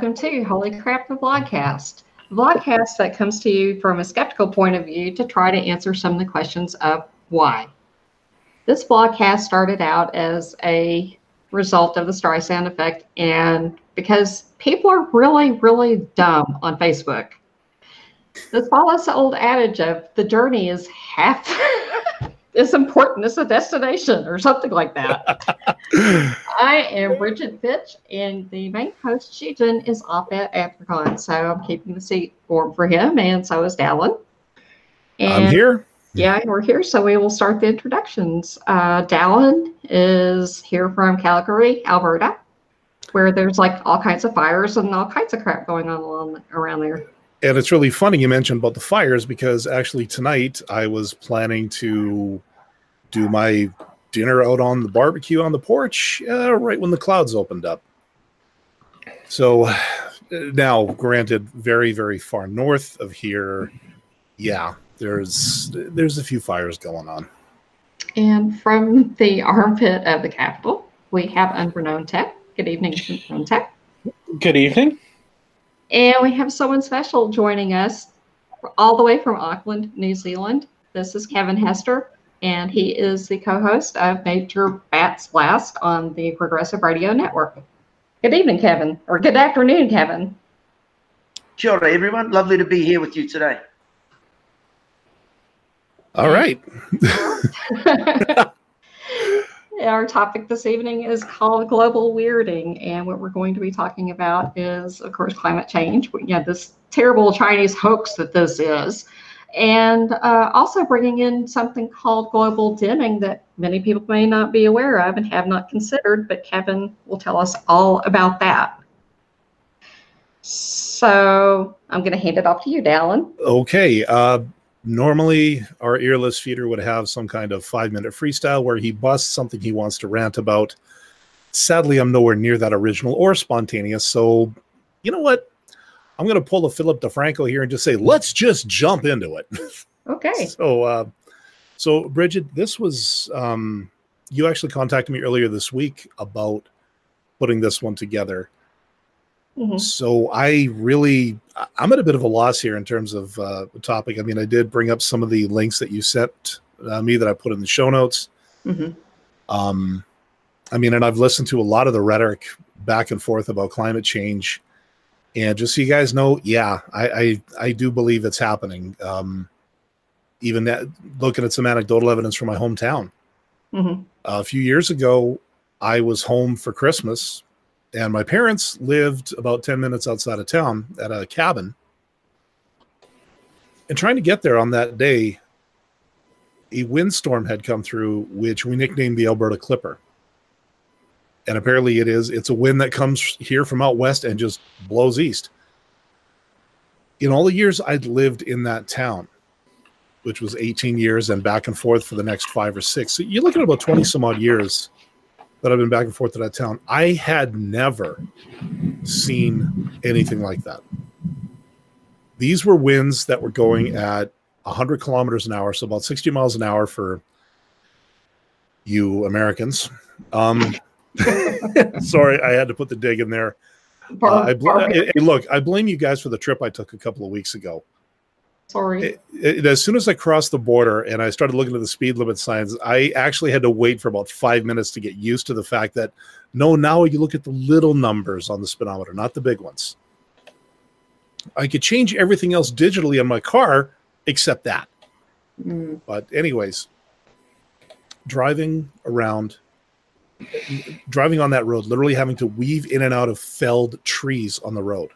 Welcome to Holy Crap the Vlogcast. The vlogcast that comes to you from a skeptical point of view to try to answer some of the questions of why. This vlogcast started out as a result of the Streisand effect, and because people are really, really dumb on Facebook. This follows the old adage of the journey is half as important It's a destination, or something like that. I am Bridget Fitch, and the main host, Shijin, is off at Africon, so I'm keeping the seat warm for him, and so is Dalan. And I'm here. Yeah, we're here, so we will start the introductions. Uh, Dalan is here from Calgary, Alberta, where there's like all kinds of fires and all kinds of crap going on along, around there. And it's really funny you mentioned about the fires because actually tonight I was planning to do my dinner out on the barbecue on the porch uh, right when the clouds opened up. So now, granted, very very far north of here, yeah, there's there's a few fires going on. And from the armpit of the Capitol, we have Unbeknown Tech. Good evening, Unbeknown Tech. Good evening. And we have someone special joining us all the way from Auckland, New Zealand. This is Kevin Hester, and he is the co host of Nature Bats Last on the Progressive Radio Network. Good evening, Kevin, or good afternoon, Kevin. Kia ora, everyone. Lovely to be here with you today. All right. Our topic this evening is called global weirding, and what we're going to be talking about is, of course, climate change. Yeah, this terrible Chinese hoax that this is, and uh, also bringing in something called global dimming that many people may not be aware of and have not considered, but Kevin will tell us all about that. So I'm going to hand it off to you, Dalan. Okay. Uh, normally our earless feeder would have some kind of five minute freestyle where he busts something he wants to rant about sadly i'm nowhere near that original or spontaneous so you know what i'm going to pull a philip defranco here and just say let's just jump into it okay so uh, so bridget this was um, you actually contacted me earlier this week about putting this one together Mm-hmm. So I really, I'm at a bit of a loss here in terms of uh, the topic. I mean, I did bring up some of the links that you sent uh, me that I put in the show notes. Mm-hmm. Um, I mean, and I've listened to a lot of the rhetoric back and forth about climate change, and just so you guys know, yeah, I I, I do believe it's happening. Um, even that, looking at some anecdotal evidence from my hometown. Mm-hmm. A few years ago, I was home for Christmas and my parents lived about 10 minutes outside of town at a cabin. And trying to get there on that day, a windstorm had come through, which we nicknamed the Alberta Clipper. And apparently it is, it's a wind that comes here from out west and just blows east. In all the years I'd lived in that town, which was 18 years and back and forth for the next five or six. So you're looking at about 20 some odd years that I've been back and forth to that town, I had never seen anything like that. These were winds that were going at 100 kilometers an hour, so about 60 miles an hour for you Americans. Um, sorry, I had to put the dig in there. Uh, I bl- hey, look, I blame you guys for the trip I took a couple of weeks ago. Sorry. It, it, as soon as I crossed the border and I started looking at the speed limit signs, I actually had to wait for about five minutes to get used to the fact that no, now you look at the little numbers on the speedometer, not the big ones. I could change everything else digitally on my car except that. Mm. But, anyways, driving around, driving on that road, literally having to weave in and out of felled trees on the road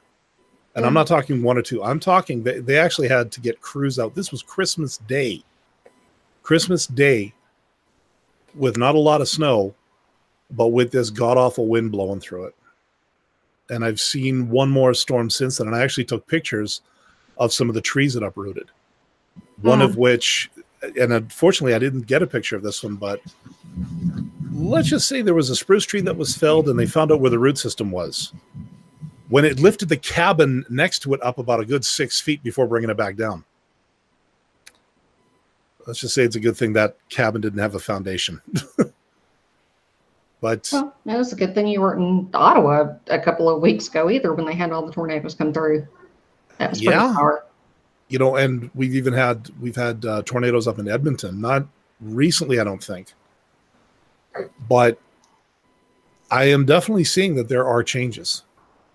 and I'm not talking one or two. I'm talking they, they actually had to get crews out. This was Christmas Day. Christmas Day with not a lot of snow, but with this god awful wind blowing through it. And I've seen one more storm since then. And I actually took pictures of some of the trees that uprooted. One of hmm. which, and unfortunately, I didn't get a picture of this one, but let's just say there was a spruce tree that was felled and they found out where the root system was when it lifted the cabin next to it up about a good six feet before bringing it back down. Let's just say it's a good thing that cabin didn't have a foundation. But Well, it was a good thing you weren't in Ottawa a couple of weeks ago either when they had all the tornadoes come through. That was pretty Yeah. power. you know, and we've even had we've had uh, tornadoes up in Edmonton. Not recently, I don't think, but I am definitely seeing that there are changes.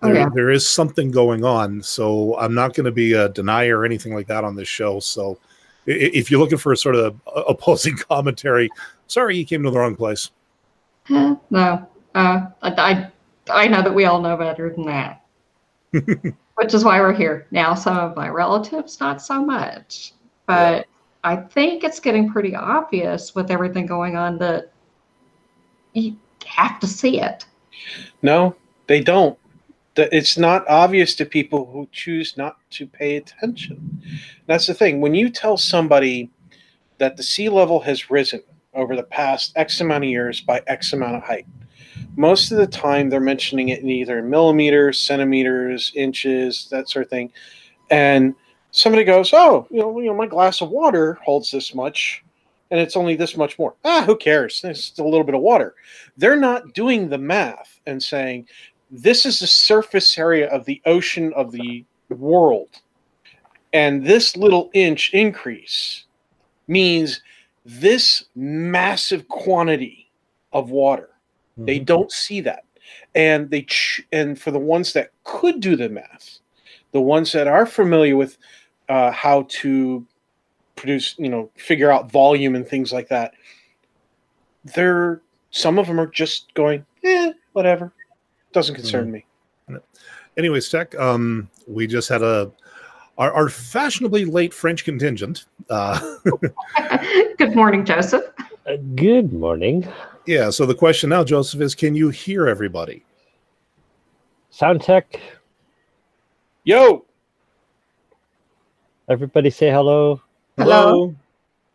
Oh, There, yeah. there is something going on. So I'm not going to be a denier or anything like that on this show. So if you're looking for a sort of opposing commentary, sorry, you came to the wrong place. No, uh, I, I I know that we all know better than that, which is why we're here now. Some of my relatives, not so much, but I think it's getting pretty obvious with everything going on that you have to see it. No, they don't. It's not obvious to people who choose not to pay attention. That's the thing. When you tell somebody that the sea level has risen over the past X amount of years by X amount of height, most of the time they're mentioning it in either millimeters, centimeters, inches, that sort of thing. And somebody goes, "Oh, you know, you know, my glass of water holds this much, and it's only this much more. Ah, who cares? It's a little bit of water." They're not doing the math and saying, "This is the surface area of the ocean of the world, and this little inch increase means this massive quantity of water." They don't see that, and they ch- and for the ones that could do the math, the ones that are familiar with uh, how to produce, you know, figure out volume and things like that, they're some of them are just going, eh, whatever, doesn't concern me. Anyways, Tech, um, we just had a our, our fashionably late French contingent. Uh, Good morning, Joseph. Uh, good morning. yeah. So the question now, Joseph, is can you hear everybody? Sound tech, Yo, everybody say hello. Hello.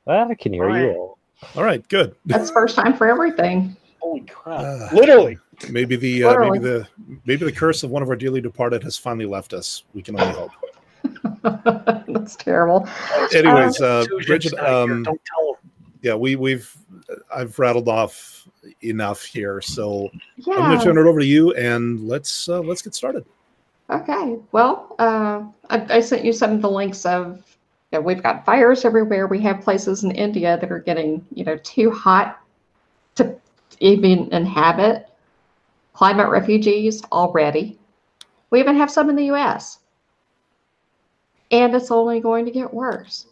Well, I can hear Hi. you all. All right, good. That's first time for everything. holy crap! Ah. Literally, Maybe the uh, maybe the maybe the curse of one of our dearly departed has finally left us. We can only hope. That's terrible. Anyways, uh, Bridget, um, don't tell them. yeah, we we've I've rattled off enough here, so I'm going to turn it over to you and let's uh, let's get started. Okay. Well, uh, I, I sent you some of the links of. You know, we've got fires everywhere. We have places in India that are getting, you know, too hot to even inhabit. Climate refugees already. We even have some in the U.S. And it's only going to get worse.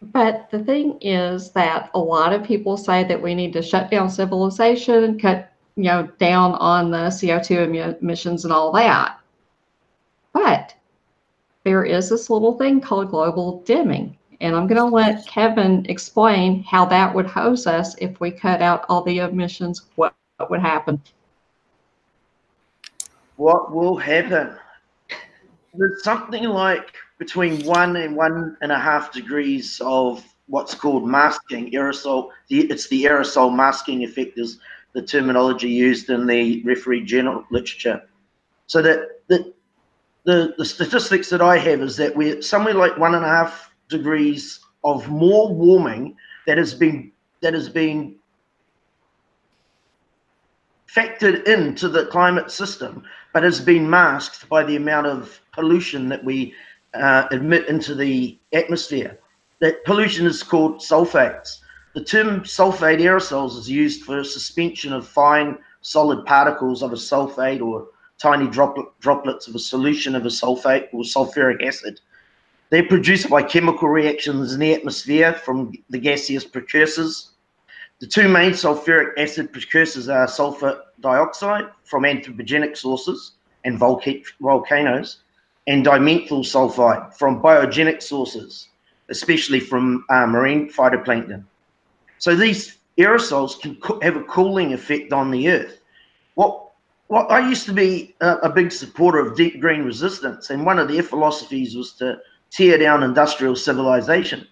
But the thing is that a lot of people say that we need to shut down civilization, cut you know, down on the CO2 emissions and all that. But there is this little thing called global dimming. And I'm going to let Kevin explain how that would hose us if we cut out all the emissions. What, what would happen? What will happen? There's something like between one and one and a half degrees of what's called masking aerosol. It's the aerosol masking effect is the terminology used in the referee general literature. So that the, the the statistics that I have is that we're somewhere like one and a half degrees of more warming that has been that has been factored into the climate system, but has been masked by the amount of pollution that we uh, emit into the atmosphere. That pollution is called sulfates. The term sulfate aerosols is used for suspension of fine solid particles of a sulfate or tiny droplet, droplets of a solution of a sulfate or sulfuric acid. They're produced by chemical reactions in the atmosphere from the gaseous precursors. The two main sulfuric acid precursors are sulfur dioxide from anthropogenic sources and volca- volcanoes, and dimethyl sulfide from biogenic sources, especially from uh, marine phytoplankton. So these aerosols can have a cooling effect on the earth. What what I used to be a, a big supporter of deep green resistance, and one of their philosophies was to tear down industrial civilization.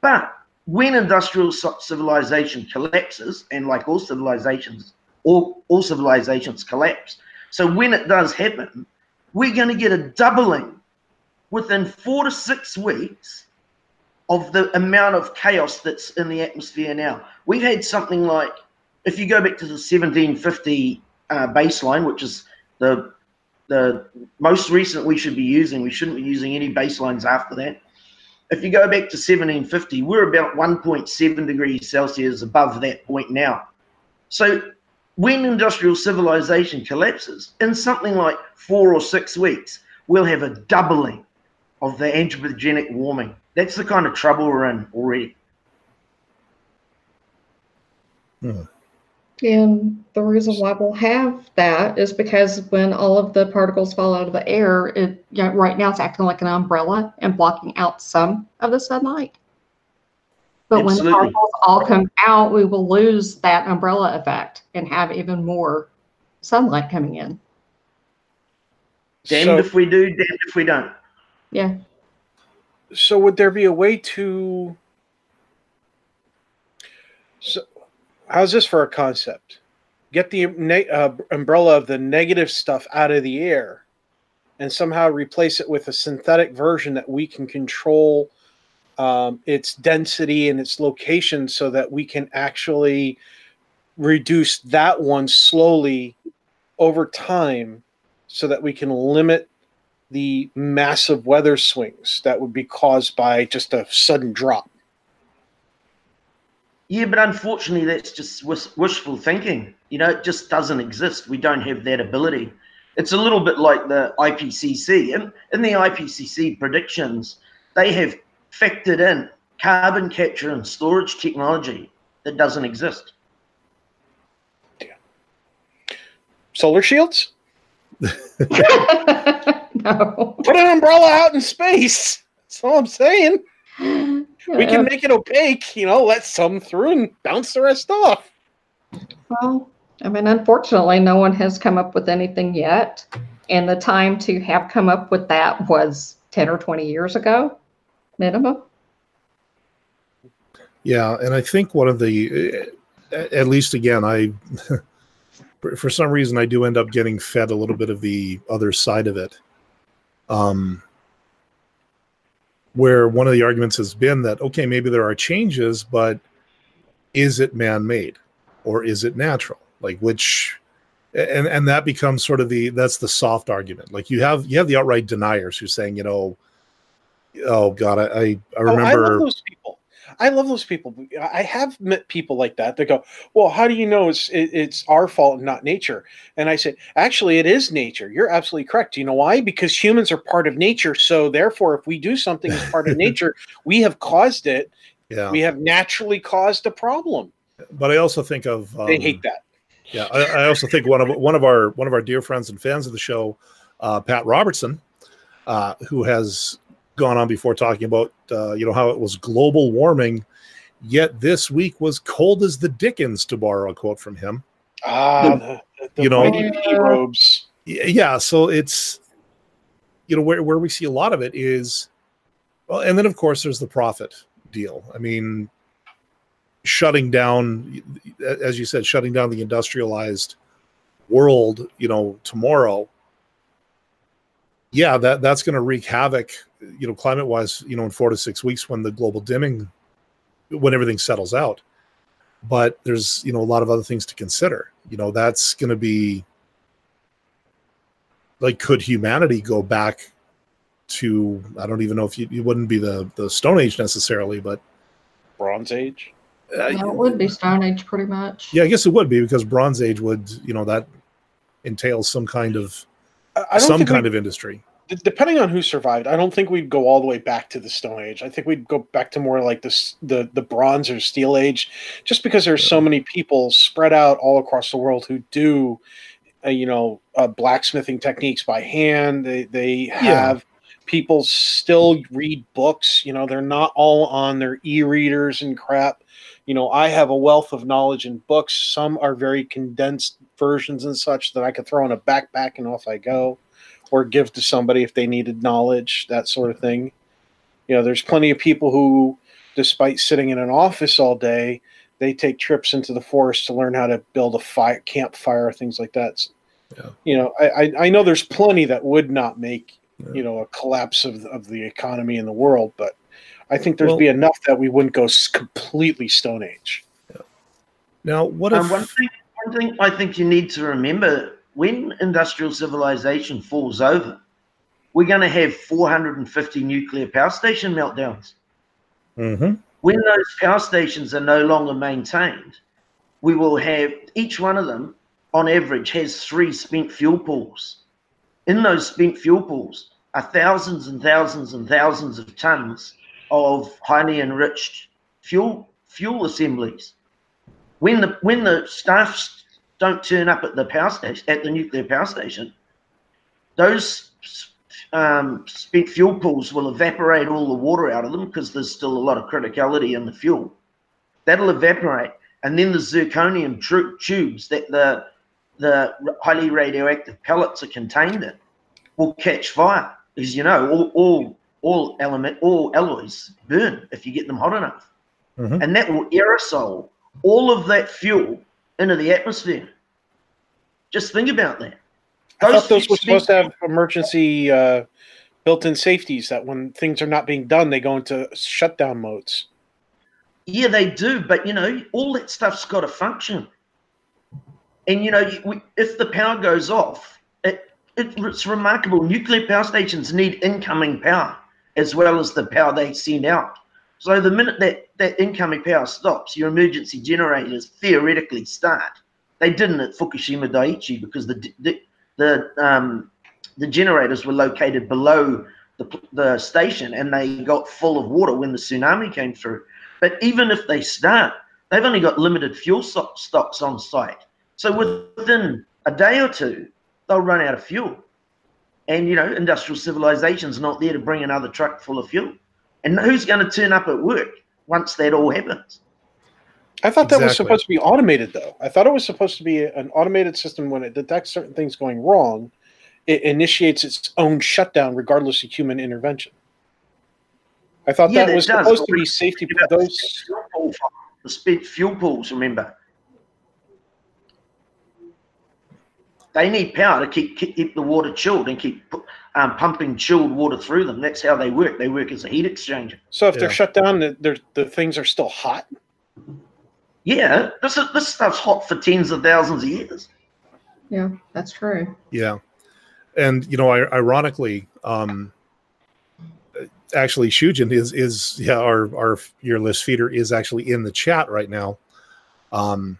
But when industrial civilization collapses, and like all civilizations, all, all civilizations collapse. So when it does happen, we're going to get a doubling within four to six weeks of the amount of chaos that's in the atmosphere now. We've had something like if you go back to the 1750 uh, baseline, which is the the most recent we should be using, we shouldn't be using any baselines after that. If you go back to 1750, we're about 1.7 degrees Celsius above that point now. So when industrial civilization collapses, in something like four or six weeks, we'll have a doubling of the anthropogenic warming. That's the kind of trouble we're in already. Hmm. And the reason why we'll have that is because when all of the particles fall out of the air, it you know, right now it's acting like an umbrella and blocking out some of the sunlight. But when the Absolutely. particles all come out, we will lose that umbrella effect and have even more sunlight coming in. Damned So, if we do, damned if we don't. Yeah. so would there be a way to? So, how's this for a concept? Get the ne- uh, umbrella of the negative stuff out of the air, and somehow replace it with a synthetic version that we can control um, its density and its location, so that we can actually reduce that one slowly over time, so that we can limit the massive weather swings that would be caused by just a sudden drop. Yeah, but unfortunately, that's just wishful thinking. You know, it just doesn't exist. We don't have that ability. It's a little bit like the IPCC. In, in the IPCC predictions, they have factored in carbon capture and storage technology that doesn't exist. Solar shields? no. Put an umbrella out in space. That's all I'm saying. We can make it opaque, you know, let some through and bounce the rest off. Well, I mean, unfortunately, no one has come up with anything yet. And the time to have come up with that was 10 or 20 years ago, minimum. Yeah, and I think one of the, at least again, I, for- for some reason, I do end up getting fed a little bit of the other side of it. Um, where one of the arguments has been that okay, maybe there are changes, but is it man-made or is it natural? Like which, and and that becomes sort of the that's the soft argument. Like you have you have the outright deniers who saying you know, oh god, I I, I Oh, remember. I love those people. I love those people. I have met people like that. They go, "Well, how do you know it's it, it's our fault and not nature?" And I said, "Actually, it is nature. You're absolutely correct. Do you know why? Because humans are part of nature. So therefore, if we do something as part of nature, we have caused it. yeah, We have naturally caused a problem." but I also think of um, They hate that. Yeah, I, I also think one of one of our one of our dear friends and fans of the show, uh, Pat Robertson, uh, who has gone on before talking about uh, you know how it was global warming, yet this week was cold as the dickens, to borrow a quote from him. Ah, the, the You know- robes. Yeah, so it's you know where where we see a lot of it is, well, and then of course there's the profit deal. I mean, shutting down, as you said, shutting down the industrialized world, you know, tomorrow. Yeah, that that's going to wreak havoc, you know, climate wise, you know, in four to six weeks when the global dimming, when everything settles out. But there's you know a lot of other things to consider. You know, that's going to be like could humanity go back to i don't even know if you, it wouldn't be the the stone age necessarily but Bronze Age. uh, No, it would be Stone Age pretty much. yeah i guess it would be because bronze age would you know that entails some kind of I I don't some think kind we- of industry d- depending on who survived, I don't think we'd go all the way back to the Stone Age. I think we'd go back to more like this the the Bronze or Steel Age, just because there's so many people spread out all across the world who do, uh, you know, uh, blacksmithing techniques by hand. They they have people still read books. You know, they're not all on their e-readers and crap. You know, I have a wealth of knowledge in books. Some are very condensed versions and such that I could throw in a backpack and off I go or give to somebody if they needed knowledge, that sort of thing. You know, there's plenty of people who, despite sitting in an office all day, they take trips into the forest to learn how to build a fire, campfire, things like that. Yeah. You know, I, I, I know there's plenty that would not make, Yeah. you know, a collapse of, of the economy in the world, but I think there'd Well- be enough that we wouldn't go completely Stone Age. Now, what if Um, one, thing, one thing I think you need to remember when industrial civilization falls over, we're going to have 450 nuclear power station meltdowns. Mhm. When those power stations are no longer maintained, we will have each one of them, on average, has three spent fuel pools. In those spent fuel pools are thousands and thousands and thousands of tons of highly enriched fuel fuel assemblies. When the when the staff don't turn up at the power station at the nuclear power station, those um, spent fuel pools will evaporate all the water out of them because there's still a lot of criticality in the fuel. That'll evaporate, and then the zirconium tru- tubes that the the highly radioactive pellets are contained in will catch fire. Because you know, all all all element all alloys burn if you get them hot enough, Mhm. and that will aerosol all of that fuel into the atmosphere. Just think about that. I thought those were supposed to have emergency uh, built-in safeties that when things are not being done, they go into shutdown modes. Yeah, they do, but you know, all that stuff's got to function. And you know, we, if the power goes off, it, it, it's remarkable. Nuclear power stations need incoming power as well as the power they send out. So the minute that that incoming power stops, your emergency generators theoretically start. They didn't at Fukushima Daiichi because the the the, um, the generators were located below the, the station and they got full of water when the tsunami came through. But even if they start, they've only got limited fuel so- stocks on site. So within a day or two, they'll run out of fuel. And you know, industrial civilization's not there to bring another truck full of fuel. And who's going to turn up at work once that all happens? I thought that was supposed to be automated, though. I thought it was supposed to be an automated system when it detects certain things going wrong, it initiates its own shutdown regardless of human intervention. I thought Yeah, that it was does, supposed to be safety. About the Those fuel pool- the spent fuel pools, remember. They need power to keep keep the water chilled and keep um, pumping chilled water through them. That's how they work. They work as a heat exchanger. so if Yeah. they're shut down, the, the things are still hot. Yeah, this is, this stuff's hot for tens of thousands of years. Yeah, that's true. Yeah, and you know, I, ironically, um, actually, Shujin is is yeah, our our your list feeder is actually in the chat right now. Um,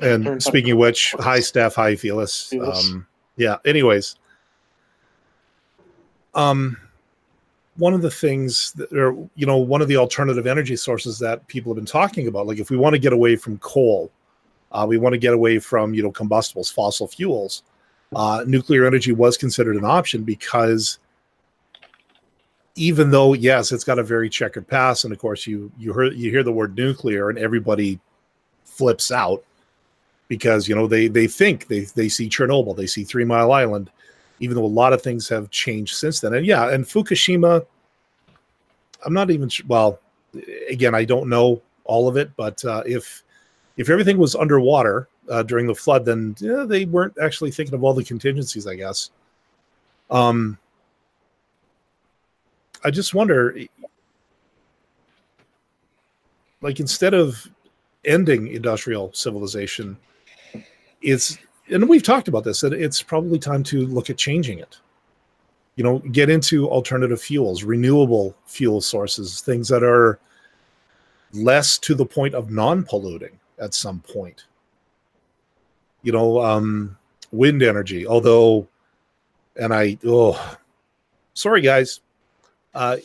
and speaking of which, hi staff, hi Felis. Um, yeah. Anyways, um, one of the things that, or you know, one of the alternative energy sources that people have been talking about, like if we want to get away from coal, uh, we want to get away from you know combustibles, fossil fuels. Uh, nuclear energy was considered an option because even though yes, it's got a very checkered past, and of course you you hear you hear the word nuclear and everybody flips out because you know they they think they they see Chernobyl, they see Three Mile Island, even though a lot of things have changed since then. And yeah, and Fukushima, I'm not even well. Again, I don't know all of it, but uh, if if everything was underwater uh, during the flood, then yeah, they weren't actually thinking of all the contingencies, I guess. Um, I just wonder, like, instead of ending industrial civilization, it's and we've talked about this that it's probably time to look at changing it. You know, get into alternative fuels, renewable fuel sources, things that are less to the point of non-polluting at some point. You know, um, wind energy, although, and I, oh, sorry guys, uh,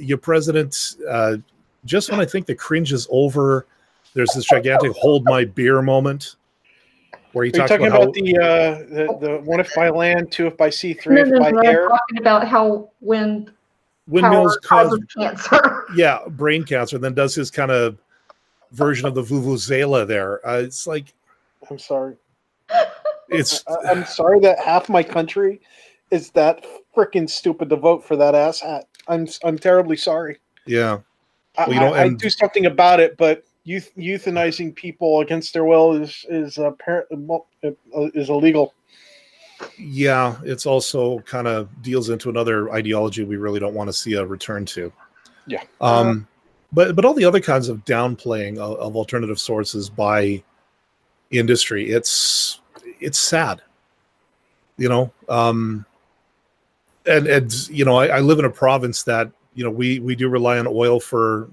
your president, uh, just when I think the cringe is over, there's this gigantic hold my beer moment where he Are you talks talking about, about, how, the, uh, the the one if by land, two if by sea, three No, if no, by no, I'm air? talking about how wind windmills cause cancer. yeah brain cancer, And then does his kind of version of the vuvuzela there. Uh, it's like I'm sorry. it's I- I'm sorry that half my country is that freaking stupid to vote for that ass hat. I'm I'm terribly sorry. yeah I, Well, you know, I, I do something about it, but youth, euthanizing people against their will is is apparently is illegal. yeah it's also kind of deals into another ideology we really don't want to see a return to Yeah. um but but all the other kinds of downplaying of, of alternative sources by industry. It's it's sad, you know. Um, and and you know, I, I live in a province that you know we we do rely on oil for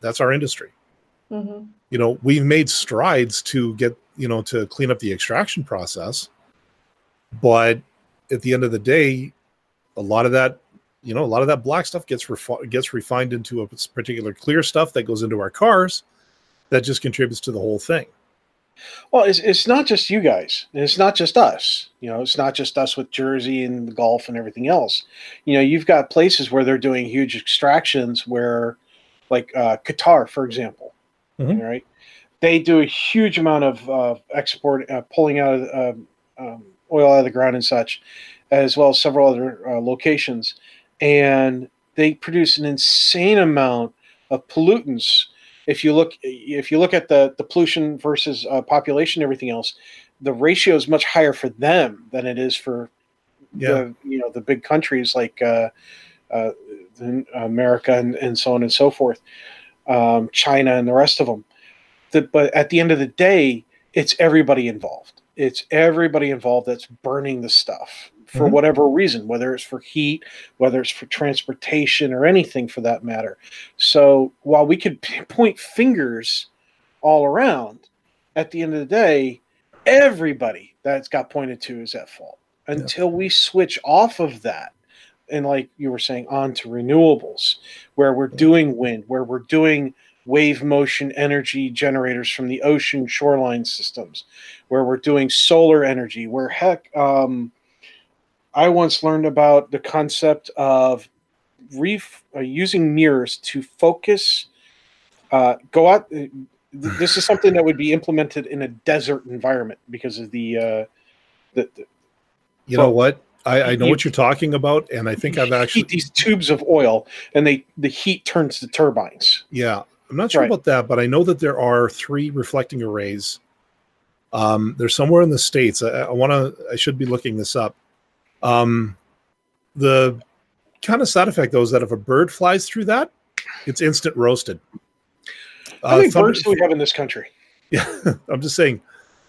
that's our industry. Mm-hmm. You know, we've made strides to get you know to clean up the extraction process, but at the end of the day, a lot of that you know a lot of that black stuff gets refi- gets refined into a particular clear stuff that goes into our cars that just contributes to the whole thing Well, it's, it's not just you guys. and It's not just us. You know, it's not just us with Jersey and the Gulf and everything else. You know, you've got places where they're doing huge extractions where, like uh, Qatar, for example, Mhm. right? They do a huge amount of uh, export, uh, pulling out of um um, oil out of the ground and such, as well as several other uh, locations. And they produce an insane amount of pollutants if you look if you look at the the pollution versus uh, population and everything else the ratio is much higher for them than it is for Yeah. the you know the big countries like uh, uh, America and, and so on and so forth um, China and the rest of them the, but at the end of the day it's everybody involved it's everybody involved that's burning the stuff for Mhm. whatever reason whether it's for heat whether it's for transportation or anything for that matter so while we could point fingers all around, at the end of the day, everybody that's got pointed to is at fault until we switch off of that. And like you were saying, on to renewables, where we're doing wind, where we're doing wave motion energy generators from the ocean shoreline systems, where we're doing solar energy, where heck, um, I once learned about the concept of ref- uh, using mirrors to focus uh, go out uh, this is something that would be implemented in a desert environment because of the uh the, the you know what I, I know you- what you're talking about and i think i've heat actually these tubes of oil and they the heat turns the turbines Yeah, I'm not sure Right. about that, but I know that there are three reflecting arrays. Um, they're somewhere in the states. I, I want to. I should be looking this up. Um, the kind of side effect though is that if a bird flies through that, it's instant roasted. how many Thunder- birds do we have in this country yeah, I'm just saying.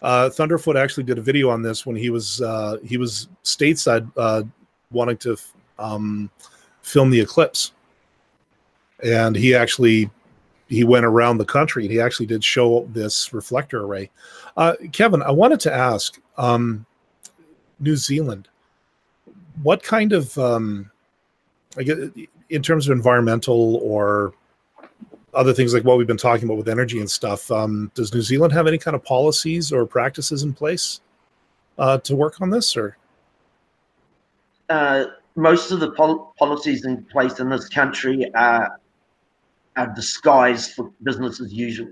Uh, Thunderfoot actually did a video on this when he was uh, he was stateside uh, wanting to um, film the eclipse, and he actually he went around the country and he actually did show this reflector array. Uh, Kevin, I wanted to ask um, New Zealand, what kind of um, I guess in terms of environmental or other things like what we've been talking about with energy and stuff. Um, does New Zealand have any kind of policies or practices in place uh, to work on this? Or uh, most of the pol- policies in place in this country are, are disguised for business as usual.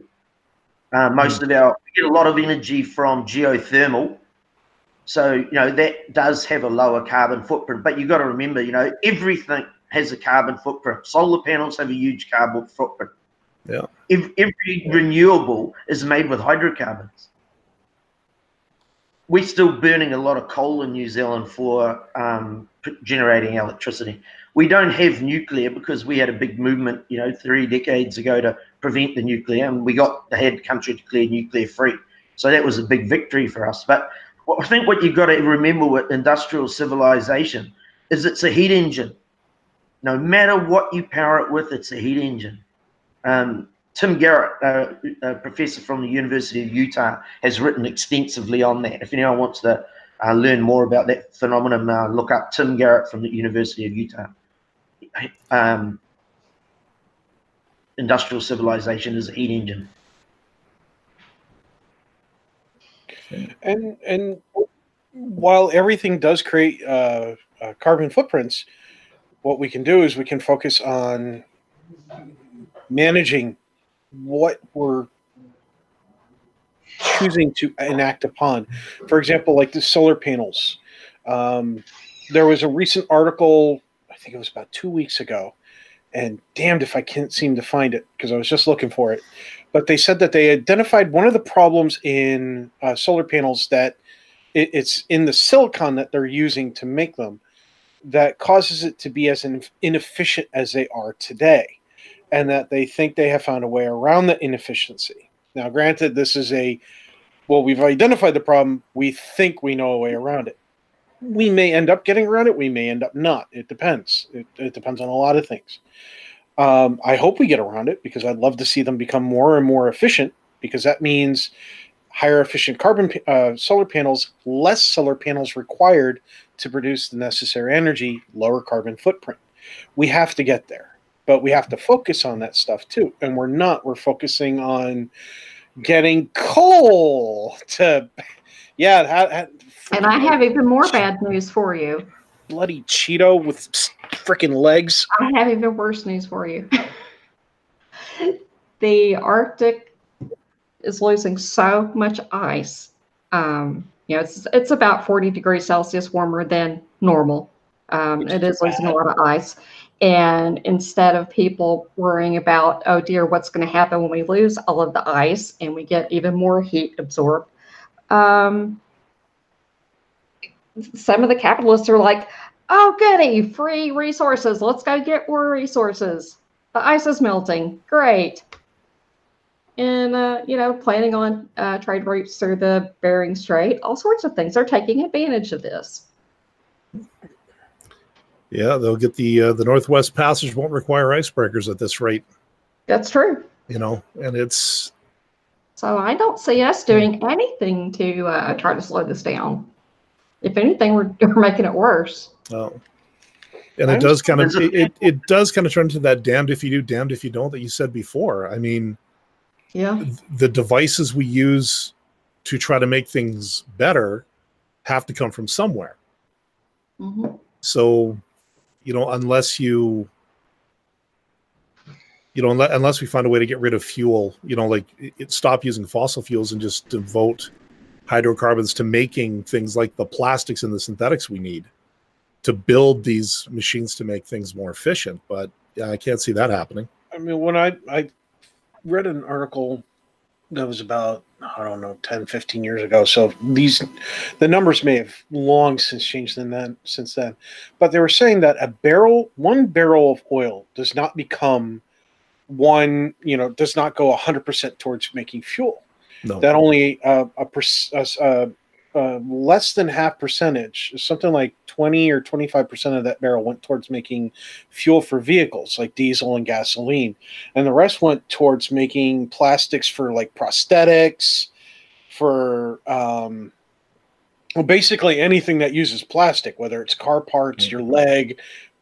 Uh, most of our we get a lot of energy from geothermal, so you know that does have a lower carbon footprint. But you've got to remember, you know, everything has a carbon footprint. Solar panels have a huge carbon footprint. Yeah. If Every renewable is made with hydrocarbons we're still burning a lot of coal in New Zealand for um, generating electricity. We don't have nuclear because we had a big movement, you know, three decades ago to prevent the nuclear, and we got the head country declared nuclear free. So that was a big victory for us. But I think what you've got to remember with industrial civilization is it's a heat engine. No matter what you power it with, it's a heat engine. Um, Tim Garrett, uh, a professor from the University of Utah, has written extensively on that. If anyone wants to uh, learn more about that phenomenon, uh, look up Tim Garrett from the University of Utah. Um, industrial civilization is a heat engine. and and while everything does create uh, uh, carbon footprints what we can do is we can focus on managing what we're choosing to enact upon. For example like the solar panels. Um, there was a recent article i think it was about two weeks ago and damned if i can't seem to find it because i was just looking for it. But they said that they identified one of the problems in uh, solar panels that it, it's in the silicon that they're using to make them that causes it to be as inefficient as they are today and that they think they have found a way around the inefficiency now granted this is a well, we've identified the problem. We think we know a way around it. We may end up getting around it. We may end up not. It depends. It, it depends on a lot of things. Um, I hope we get around it because I'd love to see them become more and more efficient because that means higher efficient carbon uh, solar panels, less solar panels required to produce the necessary energy, lower carbon footprint. We have to get there, but we have to focus on that stuff too. And we're not. We're focusing on getting coal to, yeah. And I have even more bad news for you. bloody Cheeto with freaking legs. I have even worse news for you. the Arctic is losing so much ice. Um, you know, it's it's about 40 degrees Celsius warmer than normal. Um, it is losing a lot of ice. And instead of people worrying about, oh dear, what's going to happen when we lose all of the ice and we get even more heat absorbed, um, some of the capitalists are like, oh goody, free resources. Let's go get more resources. The ice is melting. Great. And, uh, you know, planning on uh, trade routes through the Bering Strait, all sorts of things. They're taking advantage of this. Yeah, they'll get the uh, the Northwest Passage won't require icebreakers at this rate, That's true. you know, and it's So I don't see us doing anything to uh, try to slow this down. If anything, we're, we're making it worse. Oh. And it does kind of it, it, it does kind of turn to that damned if you do, damned if you don't that you said before. I mean, Yeah. th- the devices we use to try to make things better have to come from somewhere. hmm So, you know, unless you you know, unless, unless we find a way to get rid of fuel, you know, like it, it- stop using fossil fuels and just devote hydrocarbons to making things like the plastics and the synthetics we need to build these machines to make things more efficient. But yeah, I can't see that happening. I mean, when I, I read an article that was about, I don't know, 10, 15 years ago. So these, the numbers may have long since changed than then, since then. But they were saying that a barrel, one barrel of oil does not become one, you know, does not go 100% towards making fuel. No. That only uh, a, per- uh, uh, less than half percentage, something like 20 or 25% of that barrel went towards making fuel for vehicles like diesel and gasoline. And the rest went towards making plastics for like prosthetics, for um, well, basically anything that uses plastic, whether it's car parts, your leg,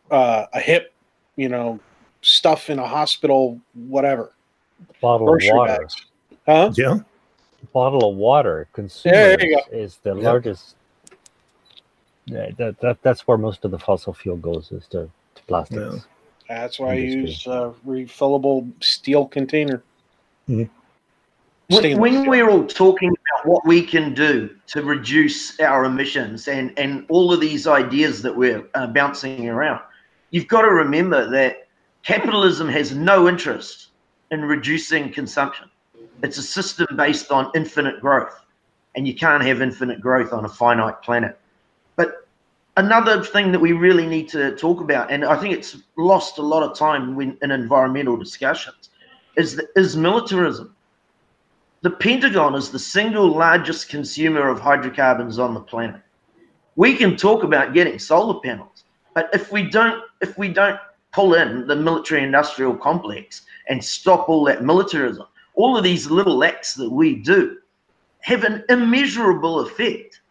uh, a hip, you know, stuff in a hospital, whatever. Bottle Grocery of water. bags. Huh? yeah. Bottle of water Yeah, consumers there you is the Yep. largest. Yeah, that, that that's where most of the fossil fuel goes is to, to plastics. Yeah. That's why I use a refillable steel container. Mhm. When, when steel. we're all talking about what we can do to reduce our emissions and, and all of these ideas that we're uh, bouncing around, you've got to remember that capitalism has no interest in reducing consumption. It's a system based on infinite growth, and you can't have infinite growth on a finite planet. But another thing that we really need to talk about, and I think it's lost a lot of time when, in environmental discussions, is, the, is militarism. The Pentagon is the single largest consumer of hydrocarbons on the planet. We can talk about getting solar panels, but if we don't, if we don't pull in the military-industrial complex and stop all that militarism, all of these little acts that we do have an immeasurable effect.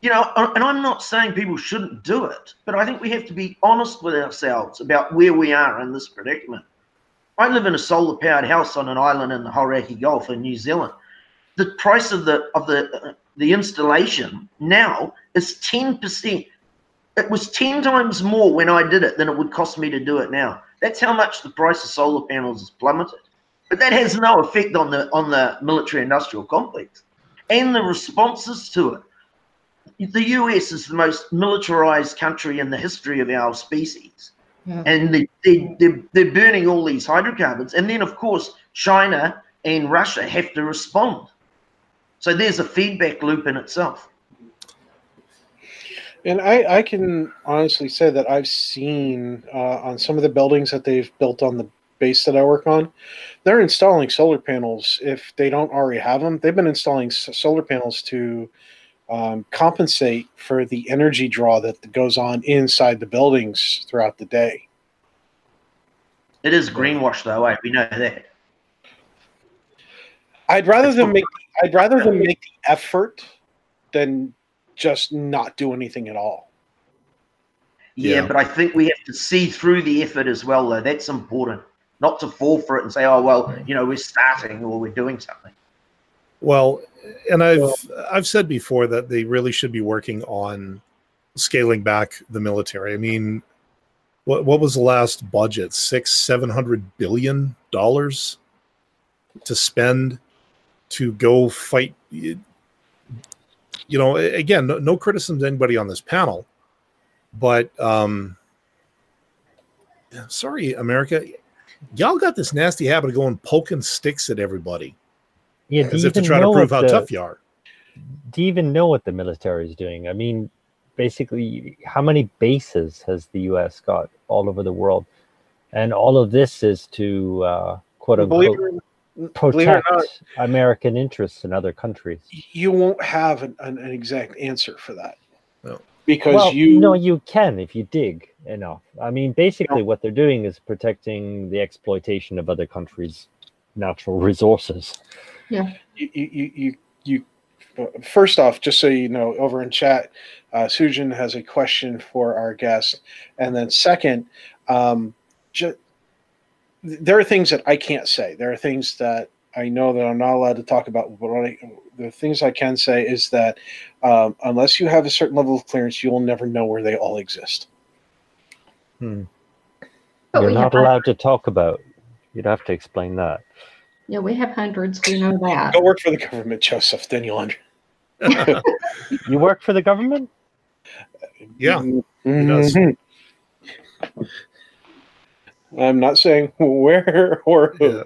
You know, and I'm not saying people shouldn't do it, but I think we have to be honest with ourselves about where we are in this predicament. I live in a solar powered house on an island in the Hauraki Gulf in New Zealand. The price of the of the uh, the installation now is ten percent. It was ten times more when I did it than it would cost me to do it now. That's how much the price of solar panels has plummeted. But that has no effect on the on the military industrial complex and the responses to it. The US is the most militarized country in the history of our species Yeah. and they, they, they're, they're burning all these hydrocarbons. And then, of course, China and Russia have to respond. So there's a feedback loop in itself. And I, I can honestly say that I've seen uh, on some of the buildings that they've built on the base that I work on, they're installing solar panels. If they don't already have them, they've been installing s- solar panels to um, compensate for the energy draw that goes on inside the buildings throughout the day. It is greenwash, though. Eh? We know that. I'd rather It's them make. I'd rather them make the effort than just not do anything at all. Yeah, Yeah. but I think we have to see through the effort as well, though. That's important. Not to fall for it and say, "Oh, well, you know, we're starting or we're doing something." Well, and I've I've said before that they really should be working on scaling back the military. I mean, what what was the last budget? Six, seven hundred billion dollars to spend to go fight. You know, again, no, no criticism to anybody on this panel, but um, sorry, America, y'all got this nasty habit of going poking sticks at everybody Yeah, as if to try to prove how the- tough you are. do you even know what the military is doing? I mean, basically, how many bases has the U.S. got all over the world? And all of this is to uh, quote unquote believe it or protect not, American interests in other countries. you won't have an, an, an exact answer for that. No. Because well, you no, you can if you dig enough. I mean, basically, what they're doing is protecting the exploitation of other countries' natural resources. Yeah. you you you, you uh, first off just so you know over in chat uh, sujin has a question for our guest and then second um, ju- there are things that i can't say there are things that i know that i'm not allowed to talk about but I, the things i can say is that um, unless you have a certain level of clearance you will never know where they all exist But You're not have, allowed to talk about. You'd have to explain that. Yeah, we have hundreds. We know that. go work for the government joseph then you'll under- You work for the government? Yeah, Mhm. does. I'm not saying where or who. yeah.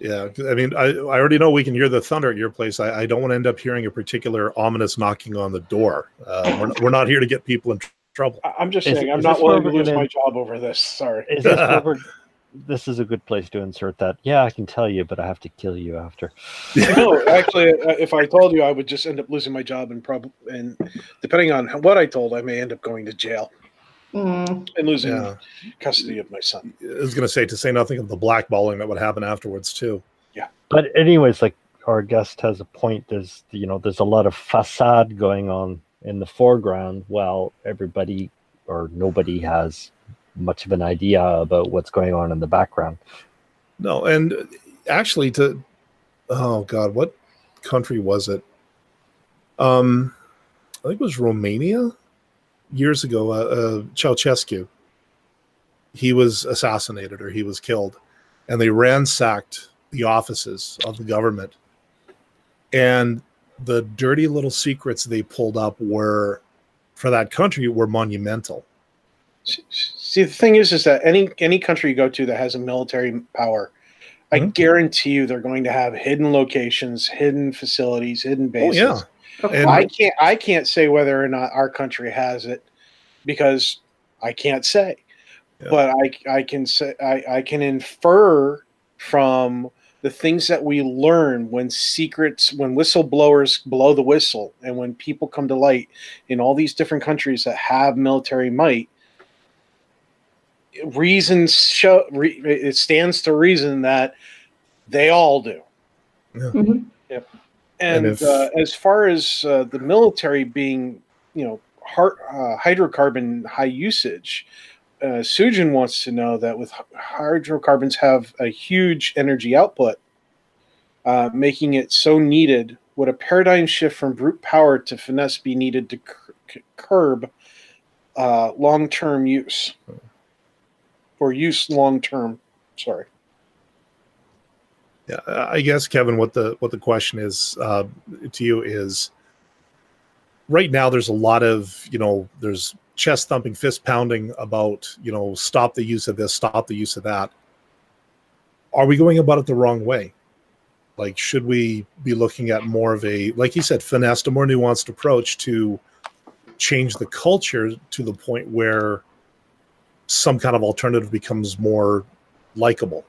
Yeah, I mean, I, I already know we can hear the thunder at your place. I, I don't want to end up hearing a particular ominous knocking on the door. Uh, we're, not, we're not here to get people in tr- trouble. I- I'm just Is- saying, I'm not willing to lose gonna- my job over this. Sorry. Is this we're- this is a good place to insert that. Yeah, I can tell you, but I have to kill you after. no, actually, uh, if I told you, I would just end up losing my job, and probably, and depending on what I told, I may end up going to jail Mm, and losing Yeah, custody of my son. I was going to say to say nothing of the blackballing that would happen afterwards too. Yeah. But anyways, like our guest has a point. There's you know there's a lot of facade going on in the foreground, while everybody or nobody has much of an idea about what's going on in the background. No, and actually, to oh god, what country was it? Um, I think it was Romania years ago. Uh, uh, Ceausescu. He was assassinated or he was killed, and they ransacked the offices of the government, and the dirty little secrets they pulled up were for that country were monumental. See, the thing is, is that any any country you go to that has a military power, I Mhm. guarantee you they're going to have hidden locations, hidden facilities, hidden bases. Oh bases. yeah, And- I can't I can't say whether or not our country has it because I can't say. Yeah. But I I can say I, I can infer from the things that we learn when secrets when whistleblowers blow the whistle and when people come to light in all these different countries that have military might reasons show re, it stands to reason that they all do. Mhm. and, And if- uh, as far as uh, the military being, you know, har uh, hydrocarbon high usage, uh, Sujin wants to know that with hydrocarbons have a huge energy output, uh, making it so needed. Would a paradigm shift from brute power to finesse be needed to curb uh, long-term use or use long-term? Sorry. Yeah, I guess Kevin, what the what the question is uh, to you is right now. There's a lot of you know, there's chest thumping, fist pounding about you know, stop the use of this, stop the use of that. Are we going about it the wrong way? Like, should we be looking at more of a, like you said, finessed, a more nuanced approach to change the culture to the point where some kind of alternative becomes more likable?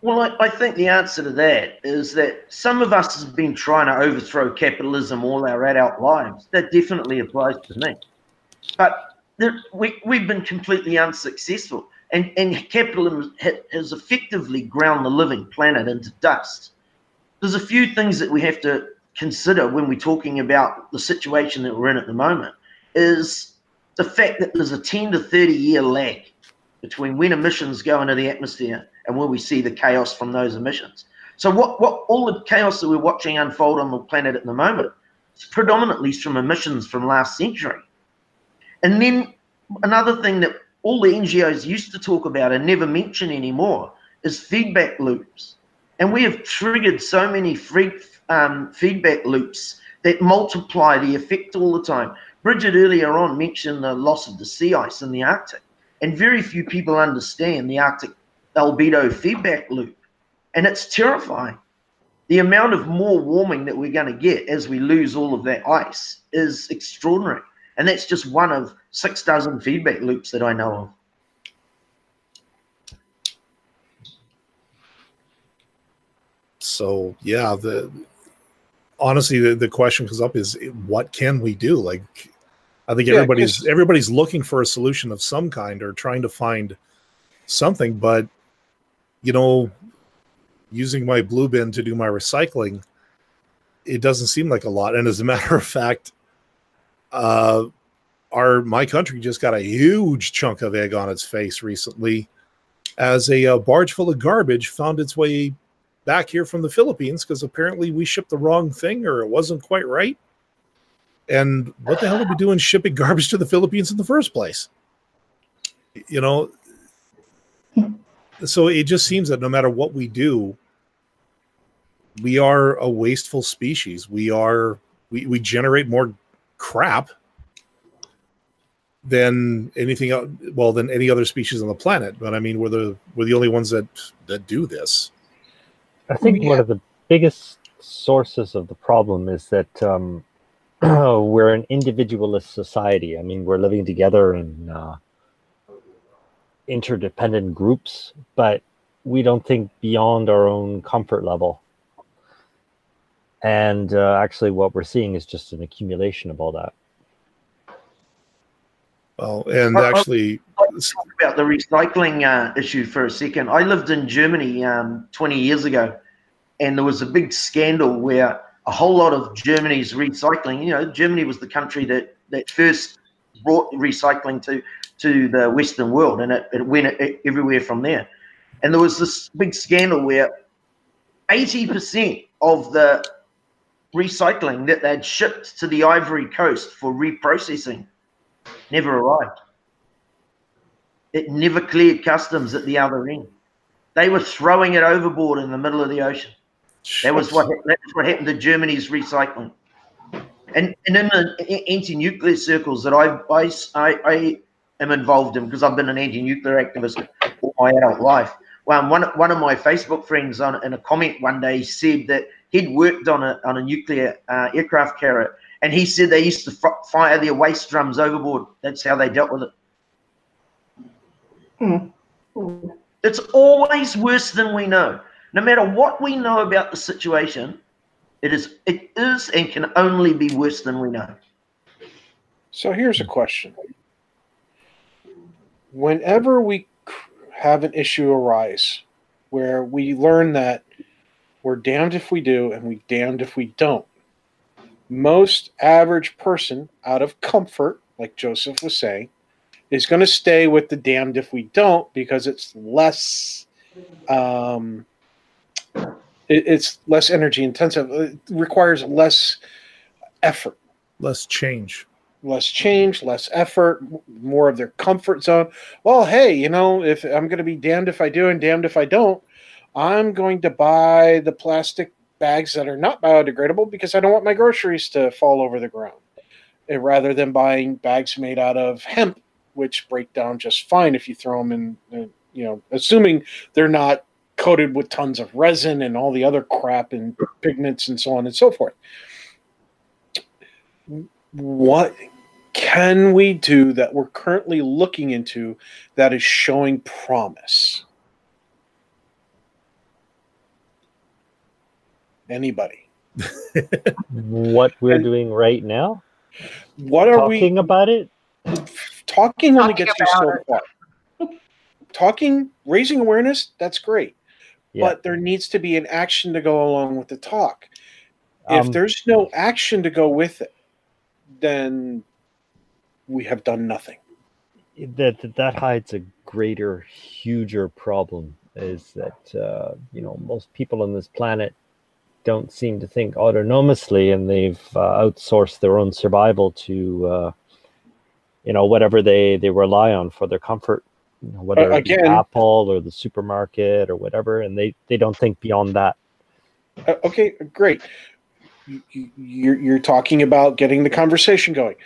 Well, I, I, think the answer to that is that some of us have been trying to overthrow capitalism all our adult lives. That definitely applies to me. But there, we, we've been completely unsuccessful. And, and capitalism has effectively ground the living planet into dust. There's a few things that we have to consider when we're talking about the situation that we're in at the moment is the fact that there's a 10 to 30 year lag between when emissions go into the atmosphere and when we see the chaos from those emissions. So what, what all the chaos that we're watching unfold on the planet at the moment is predominantly from emissions from last century. And then another thing that all the NGOs used to talk about and never mention anymore is feedback loops. And we have triggered so many free, um, feedback loops that multiply the effect all the time. Bridget earlier on mentioned the loss of the sea ice in the Arctic, and very few people understand the Arctic albedo feedback loop, and it's terrifying. The amount of more warming that we're going to get as we lose all of that ice is extraordinary, and that's just one of six dozen feedback loops that I know of. So yeah, the honestly the, the question comes up is what can we do? Like I think everybody's everybody's looking for a solution of some kind or trying to find something, but you know, using my blue bin to do my recycling, it doesn't seem like a lot. And as a matter of fact, uh, our my country just got a huge chunk of egg on its face recently, as a, uh, barge full of garbage found its way back here from the Philippines because apparently we shipped the wrong thing or it wasn't quite right. And what the hell are we doing shipping garbage to the Philippines in the first place? You know, so it just seems that no matter what we do, we are a wasteful species. We are we, we generate more crap than anything else well than any other species on the planet. But I mean we're the we're the only ones that that do this. I think yeah. one of the biggest sources of the problem is that um, we're an individualist society. I mean, we're living together in uh, interdependent groups, but we don't think beyond our own comfort level. And uh, actually, what we're seeing is just an accumulation of all that. Well, and actually, talk about the recycling uh, issue for a second. I lived in Germany um, 20 years ago, and there was a big scandal where a whole lot of Germany's recycling. You know, Germany was the country that that first brought recycling to to the Western world, and it, it went everywhere from there. And there was this big scandal where 80% of the recycling that they'd shipped to the Ivory Coast for reprocessing never arrived. It never cleared customs at the other end. They were throwing it overboard in the middle of the ocean. That was what that's what happened to Germany's recycling. And and in the anti-nuclear circles that I I I, am involved in because I've been an anti-nuclear activist all my adult life. Well, one one of my Facebook friends on in a comment one day said that he'd worked on a on a nuclear uh, aircraft carrier, and he said they used to f- fire their waste drums overboard. That's how they dealt with it. Hmm. It's always worse than we know. No matter what we know about the situation, it is it is and can only be worse than we know. So here's a question whenever we have an issue arise where we learn that we're damned if we do and we damned if we don't, most average person out of comfort, like Joseph was saying, is going to stay with the damned if we don't because it's less um, it, it's less energy intensive it requires less effort. Less change less change, less effort, more of their comfort zone. Well, hey, you know, if I'm going to be damned if I do and damned if I don't, I'm going to buy the plastic bags that are not biodegradable because I don't want my groceries to fall over the ground. And eh, rather than buying bags made out of hemp, which break down just fine if you throw them in, uh, you know, assuming they're not coated with tons of resin and all the other crap and pigments and so on and so forth what can we do that we're currently looking into that is showing promise? Anybody? what we're doing right now, What are talking we talking about it. talking only Talking gets you so about far. talking, raising awareness, that's great. Yeah. But there needs to be an action to go along with the talk. If Um, there's no action to go with it, then we have done nothing. that that- that hides a greater, huger problem. Is that uh, you know most people on this planet don't seem to think autonomously, and they've uh, outsourced their own survival to uh, you know whatever they they rely on for their comfort, you know, whether again- Apple or the supermarket or whatever, and they they don't think beyond that. Uh, okay, great. You- you- You're, you're talking about getting the conversation going.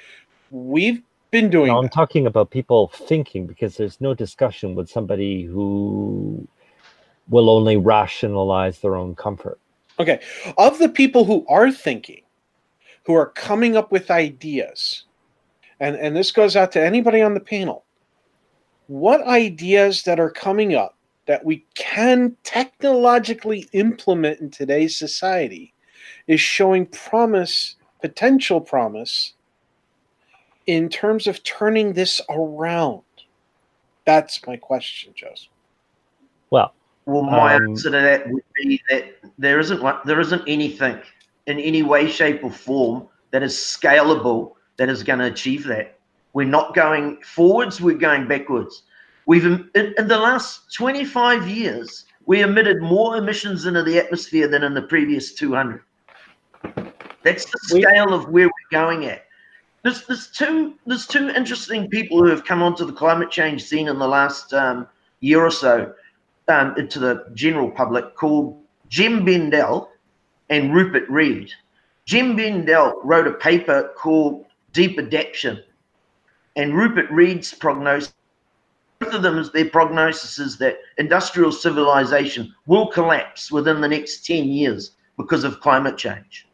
We've been doing No, I'm that. talking about people thinking because there's no discussion with somebody who will only rationalize their own comfort. Okay. Of the people who are thinking, who are coming up with ideas, and, and this goes out to anybody on the panel, what ideas that are coming up that we can technologically implement in today's society is showing promise, potential promise, in terms of turning this around? That's my question, Joseph. Well, Well, my Um, answer to that would be that there isn't one- there isn't anything in any way, shape, or form that is scalable that is going to achieve that. We're not going forwards; we're going backwards. We've in, in the last 25 years, we emitted more emissions into the atmosphere than in the previous 200. That's the We- scale of where we're going at. There's, there's two there's two interesting people who have come onto the climate change scene in the last um, year or so um, into the general public called Jem Bendell and Rupert Read. Jem Bendell wrote a paper called Deep Adaptation, and Rupert Read's prognosis, both of them, their prognosis is that industrial civilization will collapse within the next 10 years because of climate change.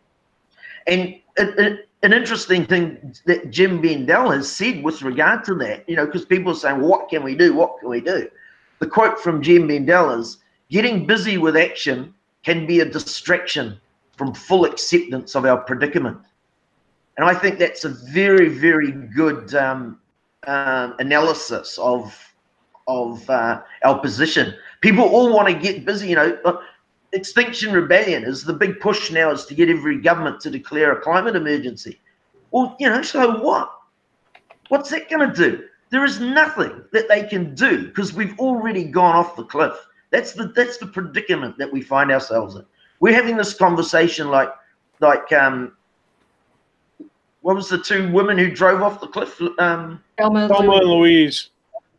And it, it, an interesting thing that Jem Bendell has said with regard to that, you know, because people are saying, what can we do? What can we do? The quote from Jem Bendell is getting busy with action can be a distraction from full acceptance of our predicament. And I think that's a very, very good um, um analysis of of uh, our position. People all want to get busy. You know, uh, Extinction Rebellion is the big push now is to get every government to declare a climate emergency. Well, you know, so what? What's that going to do? There is nothing that they can do because we've already gone off the cliff. That's the that's the predicament that we find ourselves in. We're having this conversation like like um what was the two women who drove off the cliff? Um, Thelma and Thelma Louise. and Louise.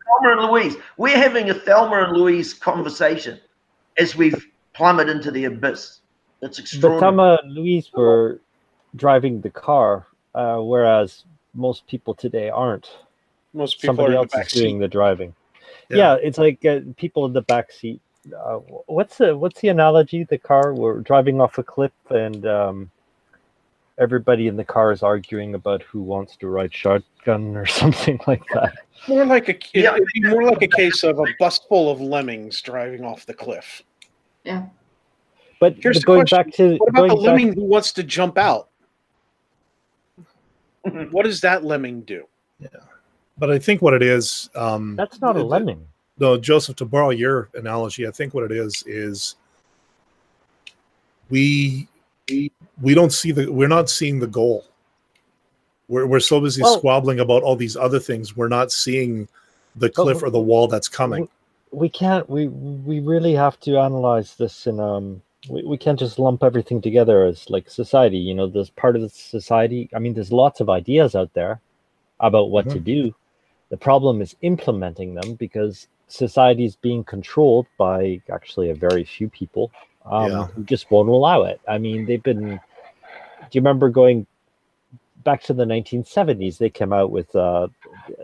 Thelma and Louise. We're having a Thelma and Louise conversation as we've plummeted into the abyss. It's But extraordinary. Thelma and Louise were driving the car, uh, whereas most people today aren't. Most people Somebody are in else the is back doing seat. the driving. Yeah. Yeah, it's like uh, people in the back seat. Uh, what's the what's the analogy? The car we're driving off a cliff, and um, everybody in the car is arguing about who wants to ride shotgun or something like that. More like a it, Yeah. more like a case of a bus full of lemmings driving off the cliff. But, Here's but the going question. back to What about going the back- lemming who wants to jump out? what does that lemming do? Yeah. But I think what it is, um, That's not a lemming. no, Joseph, to borrow your analogy, I think what it is is we we don't see the we're not seeing the goal. We're we're so busy Well- squabbling about all these other things. We're not seeing the cliff or the wall that's coming. We can't we we really have to analyze this in um we, we can't just lump everything together as like society you know there's part of the society i mean there's lots of ideas out there about what to do. The problem is implementing them because society is being controlled by actually a very few people um, Yeah. who just won't allow it. I mean they've been do you remember going back to the 1970s they came out with uh,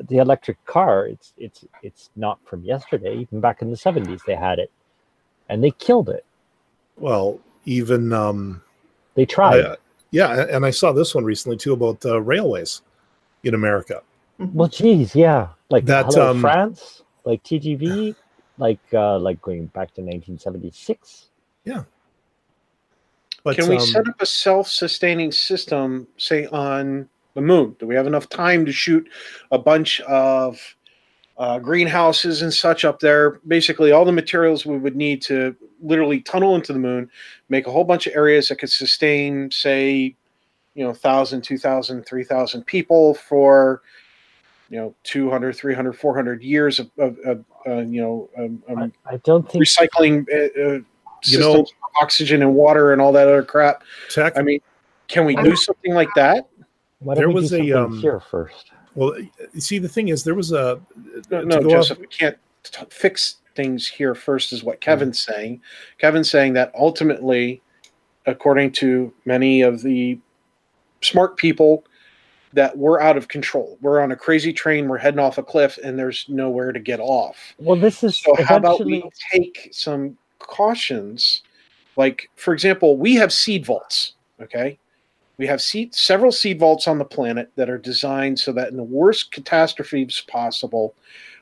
the electric car it's it's it's not from yesterday even back in the 70s they had it and they killed it Well, even um, they tried I- yeah, and I saw this one recently too about uh, railways. in America. Well, geez, yeah, like That, Hello um, France, like TGV, like uh, like going back to 1976. yeah But Can we um, set up a self-sustaining system, say on the moon? Do we have enough time to shoot a bunch of uh, greenhouses and such up there? Basically, all the materials we would need to literally tunnel into the moon, make a whole bunch of areas that could sustain, say, you know, 1,000, 2,000, 3,000 people for, you know, 200, 300, 400 years of, of, of uh, you know, um, um, I, I don't think recycling uh, uh, You know- oxygen and water and all that other crap. tech. I mean, can we do something like that? Why there was a, something um, here first. well, see, the thing is, there was a No, no Joseph, off- we can't t- fix things here first, is what Kevin's saying. Kevin's saying that ultimately, according to many of the smart people, that we're out of control. We're on a crazy train. We're heading off a cliff, and there's nowhere to get off. Well, this is So how about we take some cautions? Like, for example, we have seed vaults. Okay, we have several seed vaults on the planet that are designed so that in the worst catastrophes possible,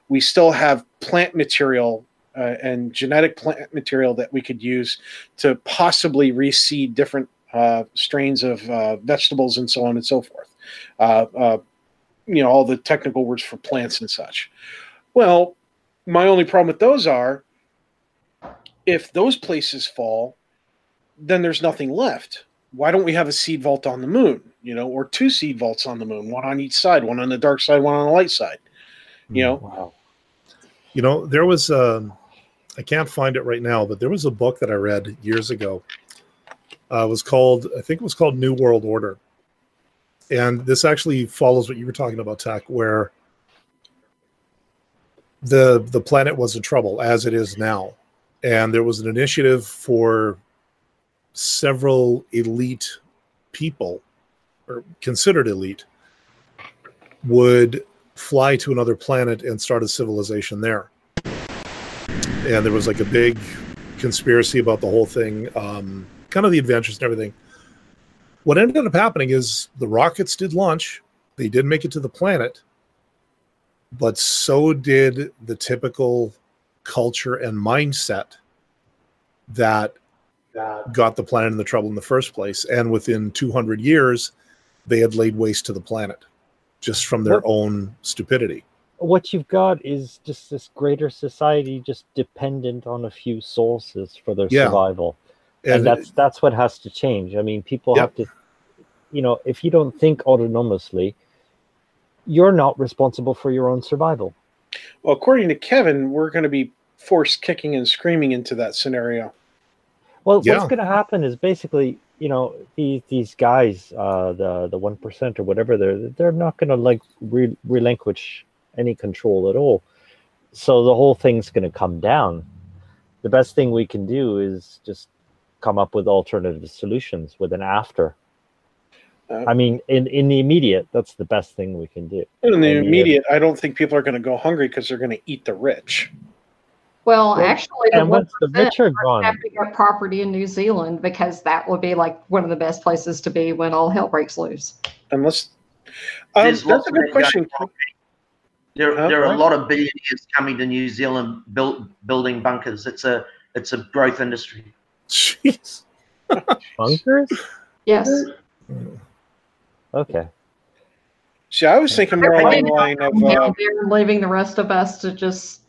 we still have plant material uh, and genetic plant material that we could use to possibly reseed different uh, strains of uh, vegetables and so on and so forth. Uh, uh, you know, all the technical words for plants and such. Well, my only problem with those are if those places fall, then there's nothing left. Why don't we have a seed vault on the moon, you know, or two seed vaults on the moon, one on each side, one on the dark side, one on the light side? You know, Wow. You know, there was um I can't find it right now, but there was a book that I read years ago. Uh, it was called, I think it was called New World Order. And this actually follows what you were talking about, Tech, where the the planet was in trouble as it is now. And there was an initiative for several elite people, or considered elite, would fly to another planet and start a civilization there. And there was like a big conspiracy about the whole thing, um, kind of the adventures and everything. What ended up happening is the rockets did launch, they did make it to the planet, but so did the typical culture and mindset that got the planet in the trouble in the first place. And within 200 years, they had laid waste to the planet just from their What- own stupidity. What you've got is just this greater society, just dependent on a few sources for their Yeah. survival, and, that's that's what has to change. I mean, people Yep. have to, you know, if you don't think autonomously, you're not responsible for your own survival. well, according to Kevin, we're going to be forced kicking and screaming into that scenario. Well, Yeah. what's going to happen is basically, you know, these these guys, uh, the the one percent or whatever, they're they're not going to like re- relinquish any control at all. So the whole thing's going to come down. The best thing we can do is just come up with alternative solutions with an after. Uh, I mean, in in the immediate, that's the best thing we can do. In the immediate, I don't think people are going to go hungry because they're going to eat the rich. Well, Well, actually, the And once the 1% rich are gone, have to get property in New Zealand because that would be like one of the best places to be when all hell breaks loose. Unless um, that's a good question. There, Huh? there are a lot of billionaires coming to New Zealand build, building bunkers. It's a it's a growth industry. Jeez. bunkers. Yes. Okay. See, I was thinking more I along the line of uh, leaving the rest of us to just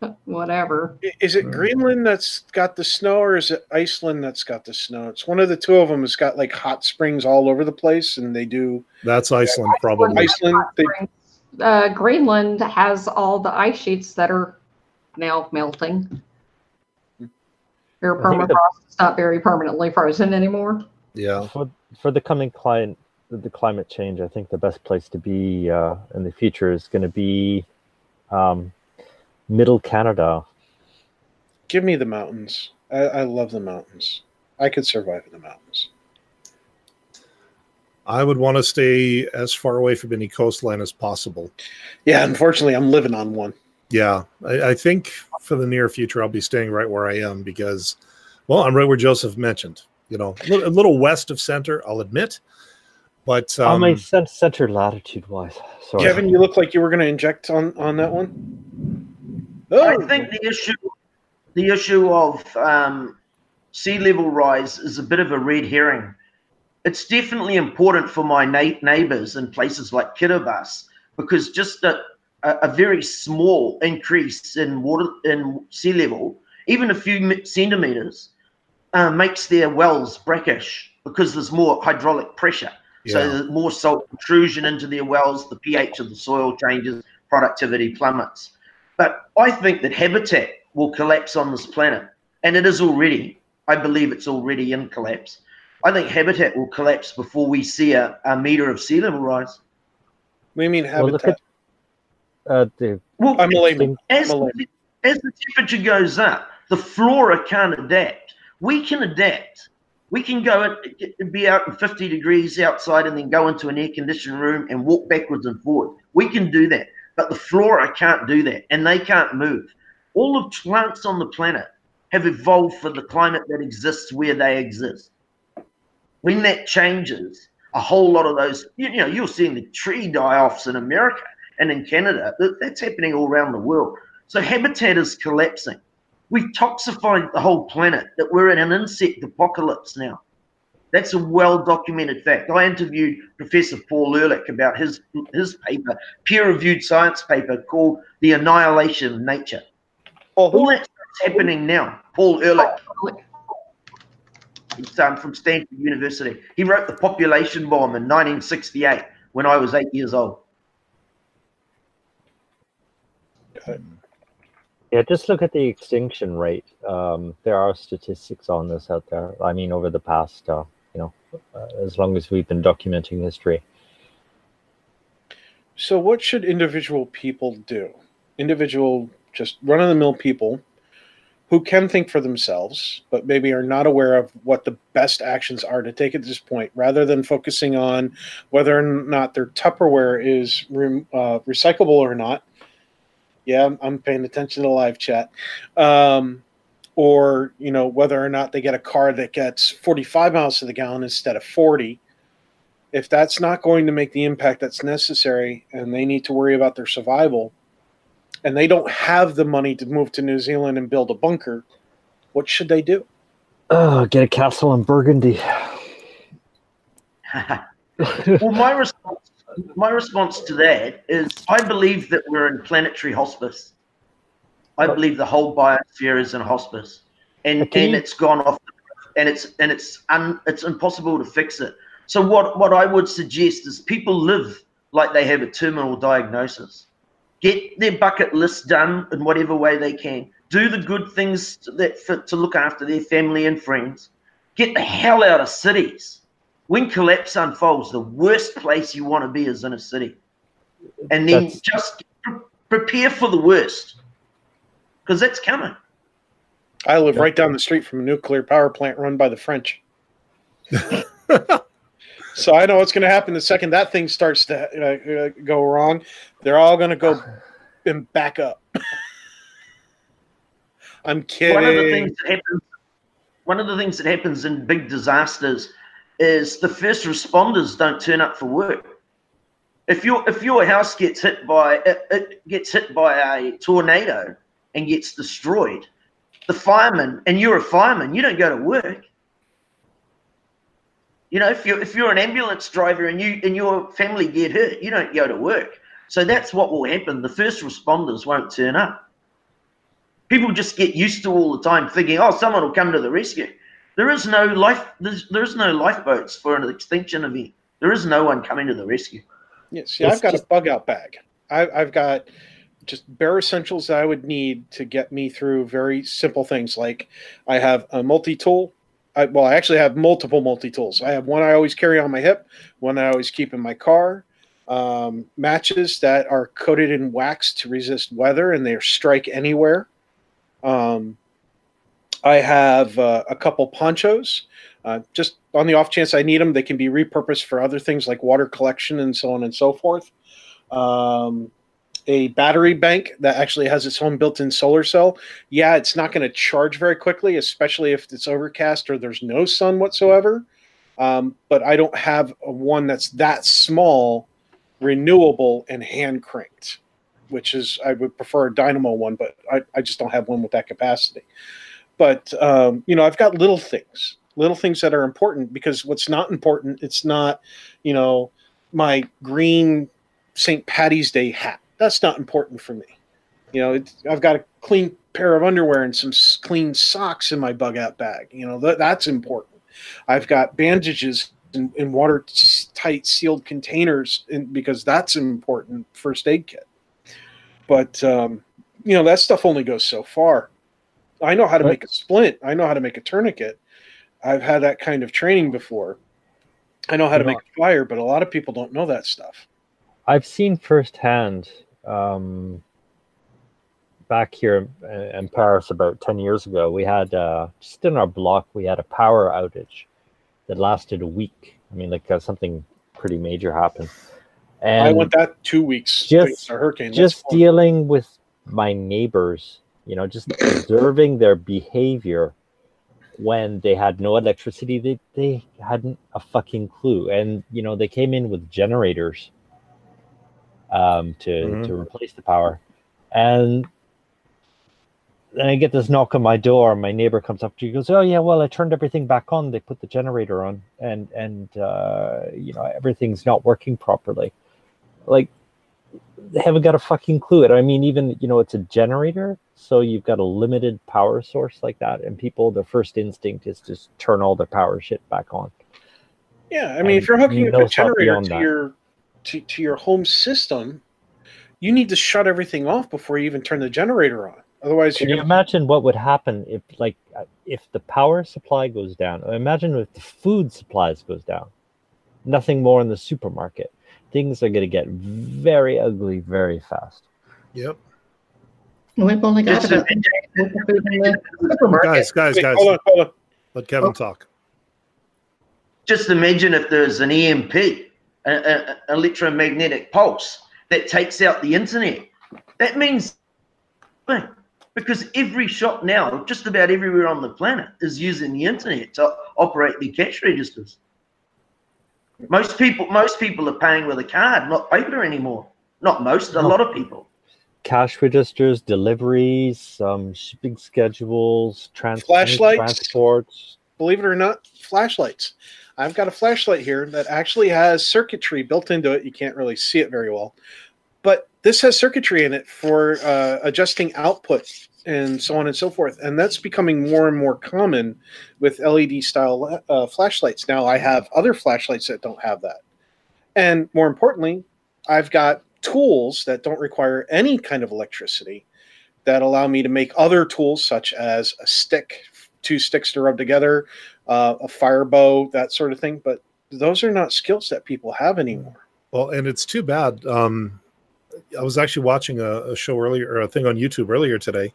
whatever. is it Greenland that's got the snow or is it Iceland that's got the snow? It's one of the two of them It's got like hot springs all over the place and they do That's Iceland, probably. Iceland. They, Uh, Greenland has all the ice sheets that are now melting. Their I the- permafrost is not very permanently frozen anymore. Yeah. for for the coming climate the climate change i think the best place to be uh, in the future is going to be um, middle canada give me the mountains. I, I love the mountains. I could survive in the mountains. I would want to stay as far away from any coastline as possible. Yeah, unfortunately, I'm living on one. Yeah. I, I think for the near future, I'll be staying right where I am because, well, I'm right where Joseph mentioned. You know, a little, a little west of center, I'll admit, But On um, my center latitude wise. Sorry. Kevin, you look like you were going to inject on on that one. I think the issue, the issue of um, sea level rise is a bit of a red herring. It's definitely important for my na- neighbours in places like Kiribati because just a, a, very small increase in water in sea level, even a few centimeters, uh, makes their wells brackish because there's more hydraulic pressure. So yeah. there's more salt intrusion into their wells, the pH of the soil changes, productivity plummets. But I think that habitat will collapse on this planet, and it is already. I believe it's already in collapse. I think habitat will collapse before we see a, a meter of sea level rise. what do you mean habitat? at uh, the Well, I'm a as, the, as the temperature goes up, the flora can't adapt. We can adapt. We can go and be out in 50 degrees outside and then go into an air conditioned room and walk backwards and forward. We can do that. But the flora can't do that and they can't move. All the plants on the planet have evolved for the climate that exists where they exist. When that changes, a whole lot of those, you, know, you're seeing the tree die offs in America and in Canada. That's happening all around the world. So habitat is collapsing. We've toxified the whole planet, that we're in an insect apocalypse now. That's a well documented fact. I interviewed Professor Paul Ehrlich about his, his paper, peer reviewed science paper called The Annihilation of Nature. Oh, All who, that stuff's happening now. Paul Ehrlich, he's um, from Stanford University. He wrote The Population Bomb in 1968 when I was eight years old. Yeah, just look at the extinction rate. Um, there are statistics on this out there. I mean, over the past, uh, you know, uh, as long as we've been documenting history. so what should individual people do? Individual, just run of the mill people who can think for themselves, but maybe are not aware of what the best actions are to take at this point, rather than focusing on whether or not their Tupperware is re- uh, recyclable or not. Yeah, I'm, paying attention to the live chat. Um, or you know whether or not they get a car that gets 45 miles to the gallon instead of 40 if that's not going to make the impact that's necessary and they need to worry about their survival and they don't have the money to move to New Zealand and build a bunker, what should they do? Oh, get a castle in Burgundy. well, my response, my response to that is I believe that we're in planetary hospice. I believe the whole biosphere is in hospice, and Okay. and it's gone off, and it's and it's un, it's impossible to fix it. So what what I would suggest is people live like they have a terminal diagnosis. Get their bucket list done in whatever way they can. Do the good things that fit to look after their family and friends. Get the hell out of cities. When collapse unfolds, the worst place you want to be is in a city. And then That's- just prepare for the worst. Because that's coming. I live Yeah. right down the street from a nuclear power plant run by the French. so I know what's going to happen the second that thing starts to uh, uh, go wrong. They're all going to go and back up. I'm kidding. One of the things that happens one of the things that happens in big disasters is the first responders don't turn up for work. If your if your house gets hit by it, it gets hit by a tornado and gets destroyed, the fireman and you're a fireman, you don't go to work. You know, if you're if you're an ambulance driver and you and your family get hurt, you don't go to work. So that's what will happen. The first responders won't turn up. People just get used to all the time thinking, "Oh, someone will come to the rescue." There is no life. There's, there is no lifeboats for an extinction event. There is no one coming to the rescue. Yeah, see, It's I've got just- a bug out bag. I, I've got just bare essentials that I would need to get me through very simple things. Like I have a multi tool. I, well, I actually have multiple multi tools. I have one I always carry on my hip, one I always keep in my car. Um, matches that are coated in wax to resist weather and they strike anywhere. Um, I have uh, a couple ponchos. Uh, just on the off chance I need them, they can be repurposed for other things like water collection and so on and so forth. Um, a battery bank that actually has its own built in solar cell. Yeah, it's not going to charge very quickly, especially if it's overcast or there's no sun whatsoever. Um, but I don't have a one that's that small, renewable, and hand cranked, which is I would prefer a dynamo one, but I, I just don't have one with that capacity. But um, you know, I've got little things, little things that are important because what's not important, it's not, you know, my green St. Patty's Day hat. That's not important for me. You know, it's, I've got a clean pair of underwear and some clean socks in my bug out bag. You know, that, that's important. I've got bandages in, in watertight sealed containers in, because that's an important first aid kit. But, um, you know, that stuff only goes so far. I know how to make a splint, I know how to make a tourniquet. I've had that kind of training before. I know how to make a fire, but a lot of people don't know that stuff. I've seen firsthand um, back here in, in Paris about 10 years ago. We had uh, just in our block, we had a power outage that lasted a week. I mean, like uh, something pretty major happened. And I went that two weeks. just- a hurricane. Just dealing with my neighbors, you know, just observing their behavior when they had no electricity, they, they hadn't a fucking clue. And, you know, they came in with generators um, to, Mhm. to replace the power. And then I get this knock on my door. My neighbor comes up to me, goes, "Oh yeah, well I turned everything back on. They put the generator on, and and uh, you know everything's not working properly." Like they haven't got a fucking clue. And I mean, even you know, it's a generator, so you've got a limited power source like that, and people, their first instinct is just turn all their power shit back on. Yeah, I mean, if you're hooking you up a generator to that. your to, to your home system, you need to shut everything off before you even turn the generator on. Otherwise, Can you're imagine what would happen if, like, uh, if the power supply goes down? Imagine if the food supplies goes down. Nothing more in the supermarket. Things are going to get very ugly very fast. Yep. We've only got Just about to- the food in the supermarket. Guys, guys, Wait, guys, hold on, hold on. let Kevin Oh. talk. Just imagine if there's an EMP, a, a, a electromagnetic pulse that takes out the internet. That means because every shop now, just about everywhere on the planet, is using the internet to operate their cash registers. Most people, most people are paying with a card, not paper anymore. Not most, a No. lot of people. Cash registers, deliveries, um, shipping schedules, trans- Flashlights. transports. Believe it or not, flashlights. I've got a flashlight here that actually has circuitry built into it. You can't really see it very well, but this has circuitry in it for uh, adjusting output and so on and so forth. And that's becoming more and more common with LED style uh, flashlights. Now I have other flashlights that don't have that. And more importantly, I've got tools that don't require any kind of electricity that allow me to make other tools such as a stick, two sticks to rub together, uh, a fire bow, that sort of thing. But those are not skills that people have anymore. Well, and it's too bad. Um, I was actually watching a, a show earlier, or a thing on YouTube earlier today,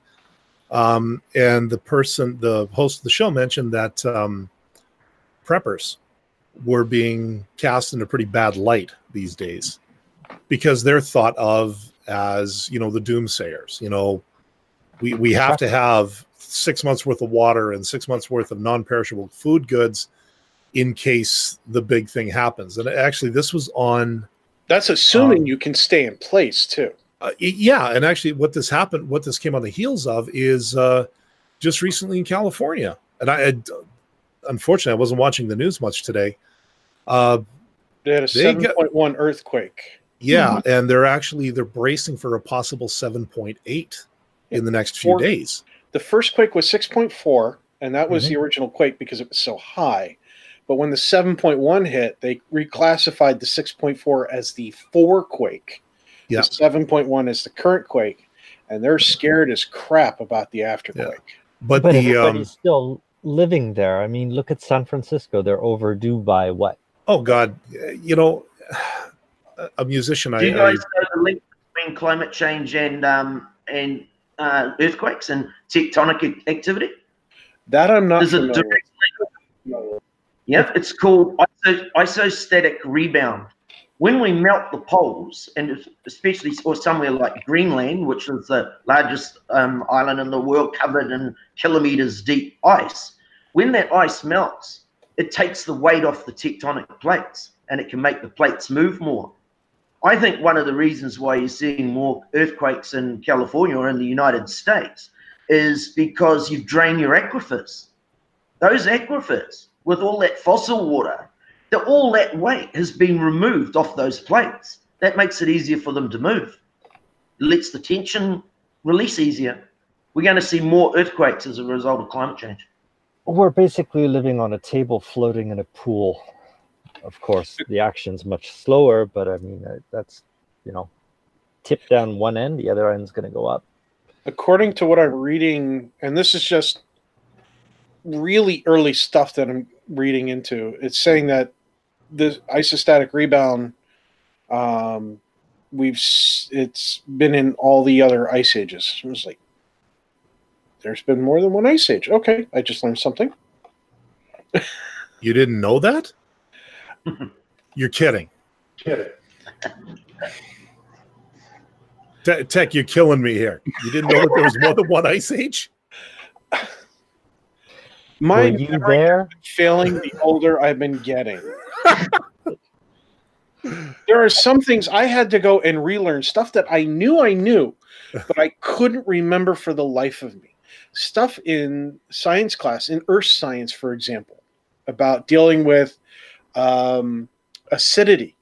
um, and the person, the host of the show, mentioned that um, preppers were being cast in a pretty bad light these days because they're thought of as you know the doomsayers. You know, we we have to have six months worth of water and six months worth of non-perishable food goods in case the big thing happens. And actually, this was on. That's assuming Um, you can stay in place too. Uh, yeah, and actually, what this happened, what this came on the heels of, is uh, just recently in California. And I, had, unfortunately, I wasn't watching the news much today. Uh, They had a they seven got- point one earthquake. yeah, and they're actually they're bracing for a possible seven point eight in the next few Four- days. The first quake was six point four, and that was Mhm. the original quake because it was so high. But when the seven point one hit, they reclassified the six point four as the four quake. Yeah. The seven point one is the current quake, and they're scared as crap about the afterquake. But, But the um, still living there. I mean, look at San Francisco. They're overdue by what? oh god, you know, a- a musician. Do I, you I guys know the link between climate change and um, and uh, earthquakes and tectonic activity? That I'm not There's a familiar direct with. It's called iso- isostatic rebound. When we melt the poles, and especially or somewhere like Greenland, which is the largest um, island in the world covered in kilometers deep ice, when that ice melts, it takes the weight off the tectonic plates and it can make the plates move more. I think one of the reasons why you're seeing more earthquakes in California or in the United States is because you've drained your aquifers. Those aquifers, with all that fossil water, that all that weight has been removed off those plates. That makes it easier for them to move. It lets the tension release easier. We're going to see more earthquakes as a result of climate change. We're basically living on a table floating in a pool. Of course, the action's much slower, but I mean, uh, that's, you know, tip down one end, the other end's going to go up. According to what I'm reading, and this is just really early stuff that I'm reading into, it's saying that the isostatic rebound, um, we've it's been in all the other ice ages. It was like, there's been more than one ice age. Okay, I just learned something. You didn't know that? You're kidding. Te- Tech, you're killing me here. You didn't know that there was more than one ice age? My Were you there? failing the older I've been getting. there are some things I had to go and relearn stuff that I knew I knew, but I couldn't remember for the life of me. Stuff in science class, in earth science, for example, about dealing with um, acidity.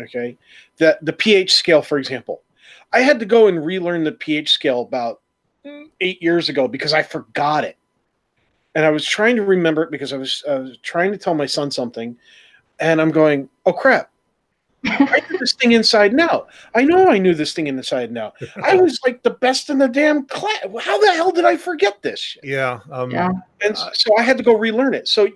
Okay, that the pH scale, for example, I had to go and relearn the pH scale about eight years ago because I forgot it and I was trying to remember it because I was, I was trying to tell my son something, and I'm going, "Oh crap! I knew this thing inside now. I know I knew this thing inside now. I was like the best in the damn class. How the hell did I forget this?" shit? Yeah. Um, Yeah. And so I had to go relearn it. So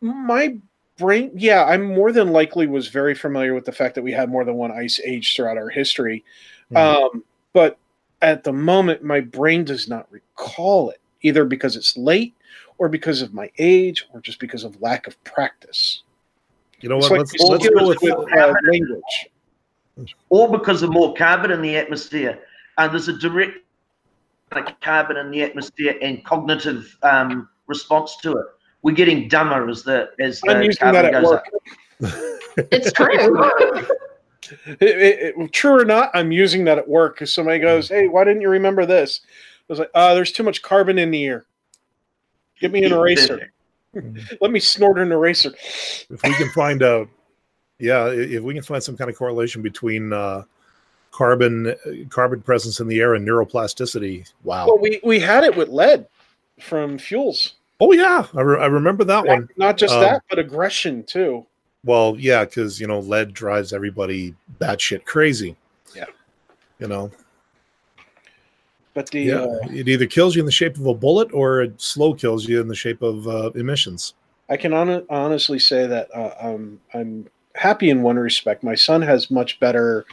my brain, yeah, I'm more than likely was very familiar with the fact that we had more than one ice age throughout our history, Mhm. um, but at the moment, my brain does not recall it either because it's late or because of my age or just because of lack of practice. You know It's what? like let's my let's skills go with with uh, language. or because of more carbon in the atmosphere. And there's a direct like, carbon in the atmosphere and cognitive um, response to it. We're getting dumber as the as I'm the using that carbon at goes work. up. It's true. It- it- it- true or not, I'm using that at work because somebody goes, "Hey, why didn't you remember this?" I was like, "Uh, there's too much carbon in the air. Give me an eraser. Let me snort an eraser." if we can find out yeah if we can find some kind of correlation between uh, carbon carbon presence in the air and neuroplasticity wow Well, we we had it with lead from fuels. Oh yeah i, re- I remember that one Not just Um, that, but aggression too. well yeah because you know lead drives everybody batshit crazy Yeah. you know But the yeah uh, it either kills you in the shape of a bullet or it slow kills you in the shape of uh, emissions I can hon- honestly say that uh, um, I'm happy in one respect. My son has much better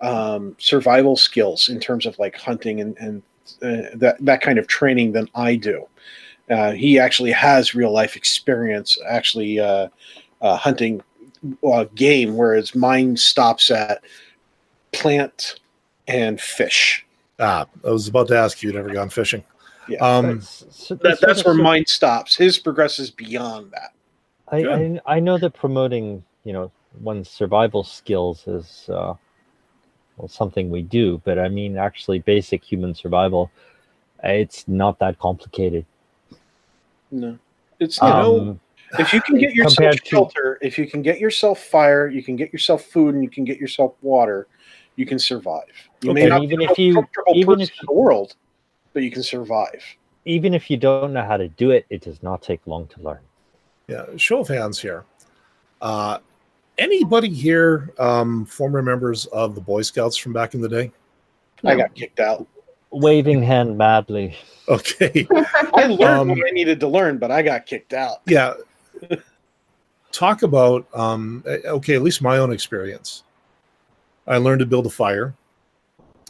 um, survival skills in terms of like hunting and, and uh, that that kind of training than I do. Uh, he actually has real life experience actually uh, uh, hunting uh, game, whereas mine stops at plant and fish. ah i was about to ask you you'd never gone fishing Yeah, um That's- so- that, that's where so- mine stops. His progresses beyond that. I, I I know that promoting you know one's survival skills is uh, well something we do, but I mean actually basic human survival, it's not that complicated. No, it's you know. Um, if you can get yourself compared to- shelter, if you can get yourself fire, you can get yourself food, and you can get yourself water, you can survive. You may not Even be if you- even person if in the world, but you can survive. even if you don't know how to do it, it does not take long to learn. Yeah, show of hands here. Uh, anybody here um, former members of the Boy Scouts from back in the day? I got kicked out. Waving hand madly. Okay, I learned Um, what I needed to learn, but I got kicked out. yeah. Talk about um, eh, okay, at least my own experience. I learned to build a fire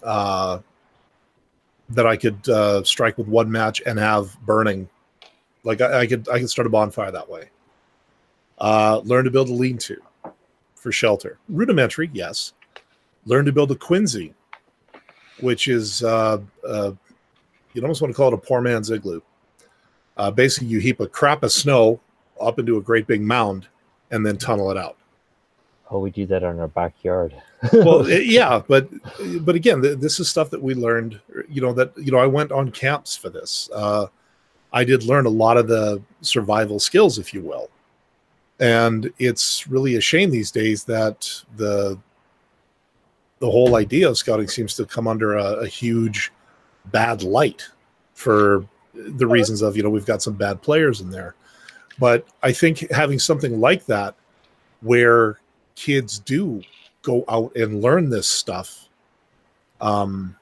uh, that I could uh, strike with one match and have burning. Like I, I could, I could start a bonfire that way. Uh, learn to build a lean-to for shelter. Rudimentary, yes. Learn to build a quinzee, which is uh, uh, you'd almost want to call it a poor man's igloo. Uh, basically, you heap a crap of snow up into a great big mound and then tunnel it out. Oh, we do that in our backyard. well, it- yeah, but but again, th- this is stuff that we learned. You know that you know I went on camps for this. Uh, I did learn a lot of the survival skills, if you will, and it's really a shame these days that the the whole idea of scouting seems to come under a, a huge bad light for the reasons of you know we've got some bad players in there, but I think having something like that where kids do go out and learn this stuff. Um,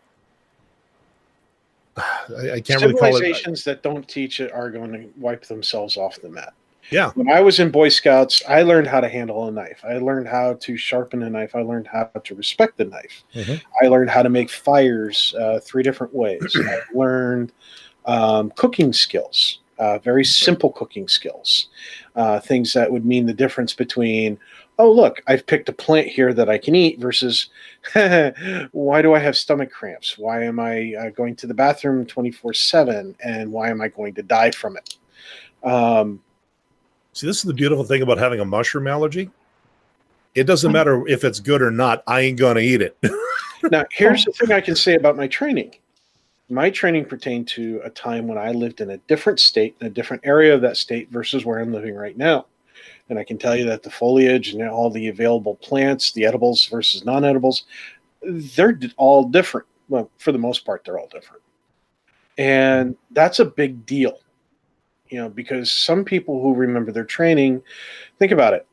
I, I can't really call it. Civilizations that don't teach it are going to wipe themselves off the map. Yeah, When I was in Boy Scouts, I learned how to handle a knife. I learned how to sharpen a knife. I learned how to respect the knife. Mhm. I learned how to make fires uh, three different ways. I learned um, cooking skills, uh, very simple cooking skills, uh, things that would mean the difference between, oh, look, I've picked a plant here that I can eat versus, why do I have stomach cramps? Why am I uh, going to the bathroom 24 7? And why am I going to die from it? Um, see, this is the beautiful thing about having a mushroom allergy. It doesn't hmm. matter if it's good or not. I ain't gonna eat it. Now, here's the thing I can say about my training. My training pertained to a time when I lived in a different state, in a different area of that state versus where I'm living right now. And I can tell you that the foliage and all the available plants, the edibles versus non edibles, they're all different. Well, for the most part, they're all different. And that's a big deal, you know, because some people who remember their training, think about it.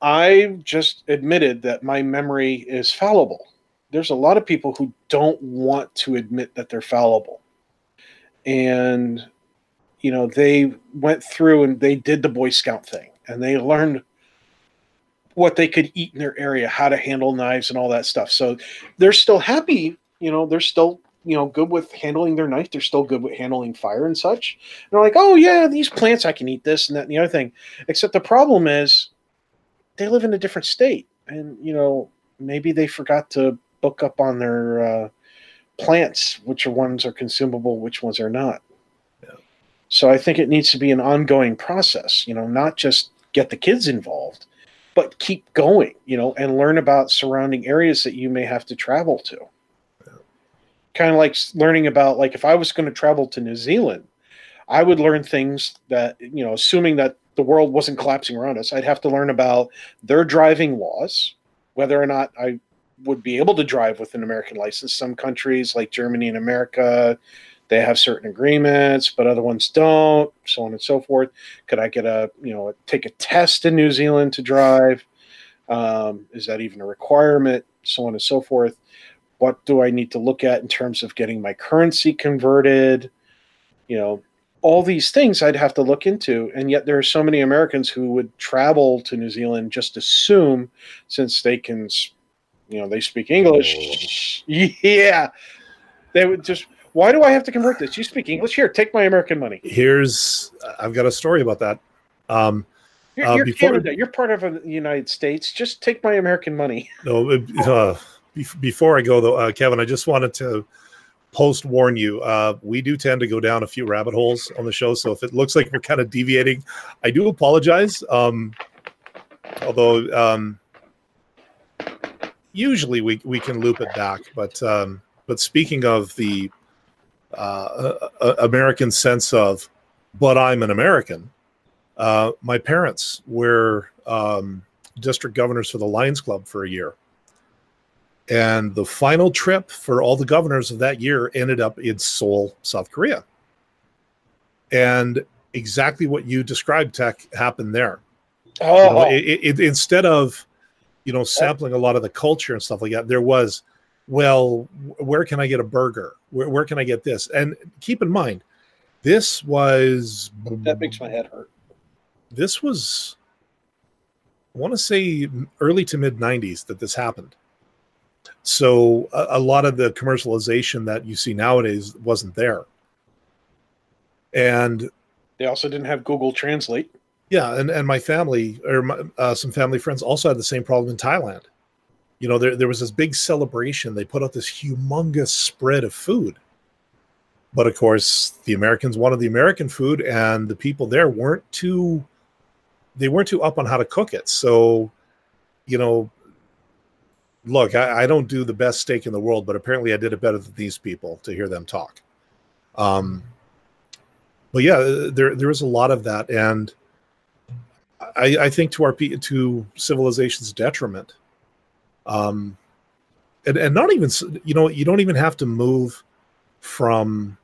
I just admitted that my memory is fallible. There's a lot of people who don't want to admit that they're fallible. And you know they went through and they did the boy scout thing and they learned what they could eat in their area how to handle knives and all that stuff. So they're still happy you know they're still you know good with handling their knife they're still good with handling fire and such. And they're like oh yeah these plants i can eat this and that and the other thing. Except the problem is they live in a different state. And you know maybe they forgot to book up on their uh, plants which are ones are consumable which ones are not. Yeah. so i think it needs to be an ongoing process you know not just get the kids involved but keep going you know and learn about surrounding areas that you may have to travel to kind of like learning about like if i was going to travel to new zealand i would learn things that you know assuming that the world wasn't collapsing around us i'd have to learn about their driving laws whether or not i would be able to drive with an American license. Some countries, like Germany and America, they have certain agreements, but other ones don't, so on and so forth. Could I get a, you know, take a test in New Zealand to drive? Um, is that even a requirement? So on and so forth. What do I need to look at in terms of getting my currency converted? You know, all these things I'd have to look into. And yet there are so many Americans who would travel to New Zealand just assume since they can you know they speak english. Yeah. They would just why do i have to convert this? You speak english? Here take my american money. Here's I've got a story about that. Um, you're, Uh, you're before- canada. You're part of the united states. Just take my american money. No, uh, before I go though, uh, Kevin, I just wanted to post warn you. Uh, we do tend to go down a few rabbit holes on the show, so if it looks like we're kind of deviating, I do apologize. Um, although um, usually we we can loop it back, but um, but speaking of the uh, American sense of, but I'm an American. Uh, my parents were um, district governors for the Lions Club for a year. And the final trip for all the governors of that year ended up in Seoul, South Korea. And exactly what you described, Tech, happened there. You know, oh it, it, instead of, you know, sampling a lot of the culture and stuff like that, there was, well, where can I get a burger? Where, where can I get this? And keep in mind, this was that makes my head hurt this was i want to say early to mid 90s that this happened so a, a lot of the commercialization that you see nowadays wasn't there. And they also didn't have google translate. Yeah and, and my family or my, uh, some family friends also had the same problem in thailand. You know there, there was this big celebration. They put out this humongous spread of food. But of course the americans wanted the american food and the people there weren't too they weren't too up on how to cook it. So, you know, look, I, I don't do the best steak in the world, but apparently I did it better than these people to hear them talk. Um, but yeah, there there is a lot of that, and I, I think to our to civilization's detriment. Um, and and not even you know you don't even have to move from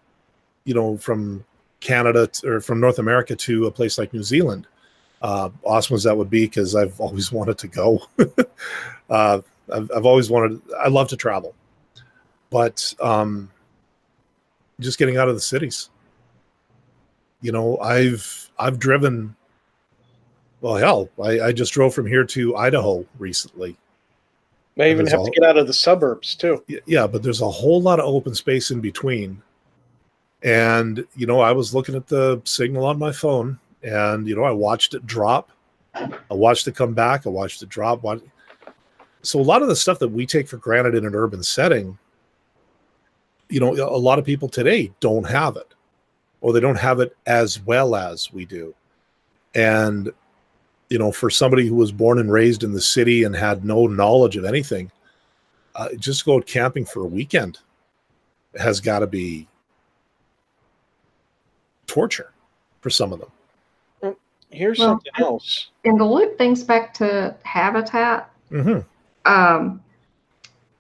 you know from Canada to, or from North America to a place like New Zealand. Uh, awesome as that would be, because I've always wanted to go. uh, I've, I've always wanted. I love to travel, but um, just getting out of the cities. You know, I've I've driven. Well, hell, I, I just drove from here to Idaho recently. May even have to get out of the suburbs too. Yeah, but there's a whole lot of open space in between. And you know, I was looking at the signal on my phone, and you know, I watched it drop. I watched it come back. I watched it drop. So a lot of the stuff that we take for granted in an urban setting, you know, a lot of people today don't have it, or they don't have it as well as we do. And you know, for somebody who was born and raised in the city and had no knowledge of anything, uh, just go camping for a weekend has got to be torture for some of them. Here's well, something else. And the loop things back to habitat, mm-hmm. Um,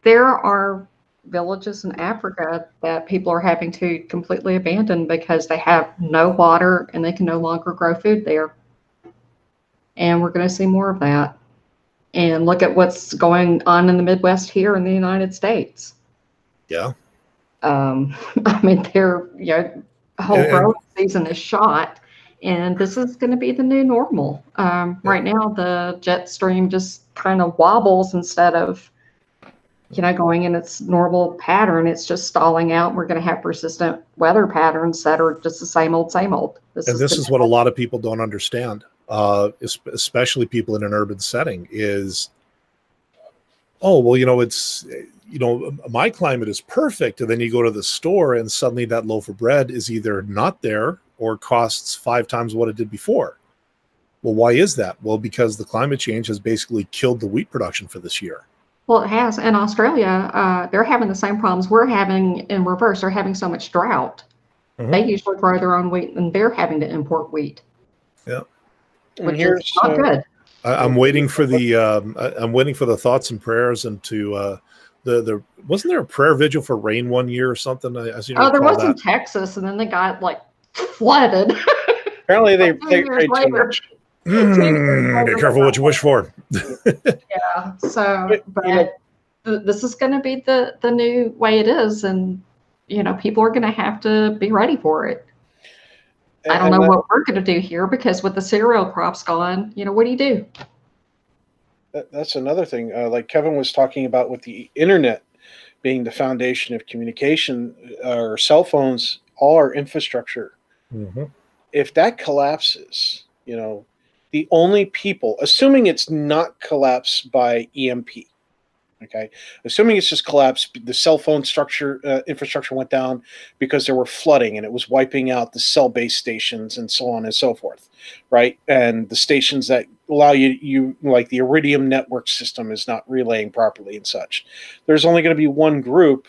there are villages in Africa that people are having to completely abandon because they have no water and they can no longer grow food there and we're going to see more of that. And look at what's going on in the Midwest here in the United States. Yeah. Um, I mean, their you know whole growing season is shot, and this is going to be the new normal. Um. Right now, the jet stream just kind of wobbles instead of you know going in its normal pattern. It's just stalling out. We're going to have persistent weather patterns that are just the same old, same old. This and is this is what a lot of people don't understand uh, especially people in an urban setting, is oh well, you know, it's you know, my climate is perfect, and then you go to the store and suddenly that loaf of bread is either not there or costs five times what it did before. Well, why is that? Well, because the climate change has basically killed the wheat production for this year. Well, it has. In Australia, uh, they're having the same problems we're having in reverse. They're having so much drought. Mm-hmm. They usually grow their own wheat, and they're having to import wheat. Yeah which here's, is not uh, good. I, am waiting for the um, I, am waiting for the thoughts and prayers and to uh, the the wasn't there a prayer vigil for rain one year or something? I, I oh, there was that. in Texas, and then they got like flooded. Apparently, they they prayed too much. Mm, be careful what you wish for. yeah. So, but this is going to be the the new way it is, and you know, people are going to have to be ready for it. I don't know that, what we're going to do here because with the cereal crops gone, you know, what do you do? That, that's another thing. Uh, like Kevin was talking about with the internet being the foundation of communication, our cell phones, all our infrastructure. Mm-hmm. If that collapses, you know, the only people, assuming it's not collapsed by EMP, Okay, assuming it's just collapsed, the cell phone structure uh, infrastructure went down because there were flooding and it was wiping out the cell base stations and so on and so forth, right? And the stations that allow you you like the Iridium network system is not relaying properly and such. There's only going to be one group,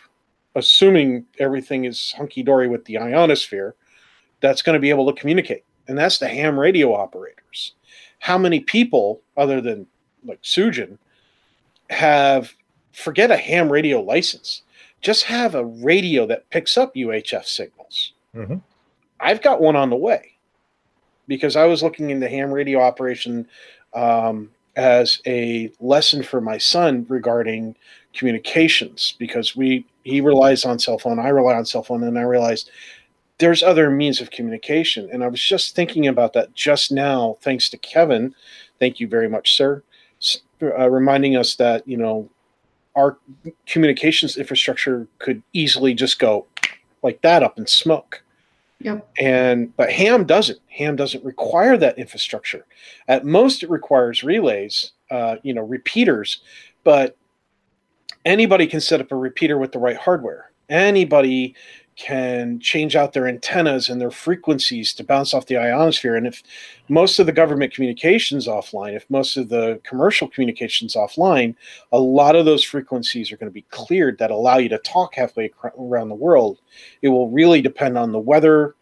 assuming everything is hunky dory with the ionosphere, that's going to be able to communicate, and that's the ham radio operators. How many people, other than like Sujin, have forget a ham radio license. Just have a radio that picks up UHF signals. Mm-hmm. I've got one on the way because I was looking into ham radio operation um, as a lesson for my son regarding communications because we he relies on cell phone, I rely on cell phone, and I realized there's other means of communication. And I was just thinking about that just now, thanks to Kevin. Thank you very much, sir. Uh, reminding us that you know our communications infrastructure could easily just go like that up in smoke. Yep. And but ham doesn't. Ham doesn't require that infrastructure. At most, it requires relays, uh, you know, repeaters. But anybody can set up a repeater with the right hardware. Anybody can change out their antennas and their frequencies to bounce off the ionosphere. And if most of the government communications offline, if most of the commercial communications offline, a lot of those frequencies are going to be cleared that allow you to talk halfway around the world. It will really depend on the weather,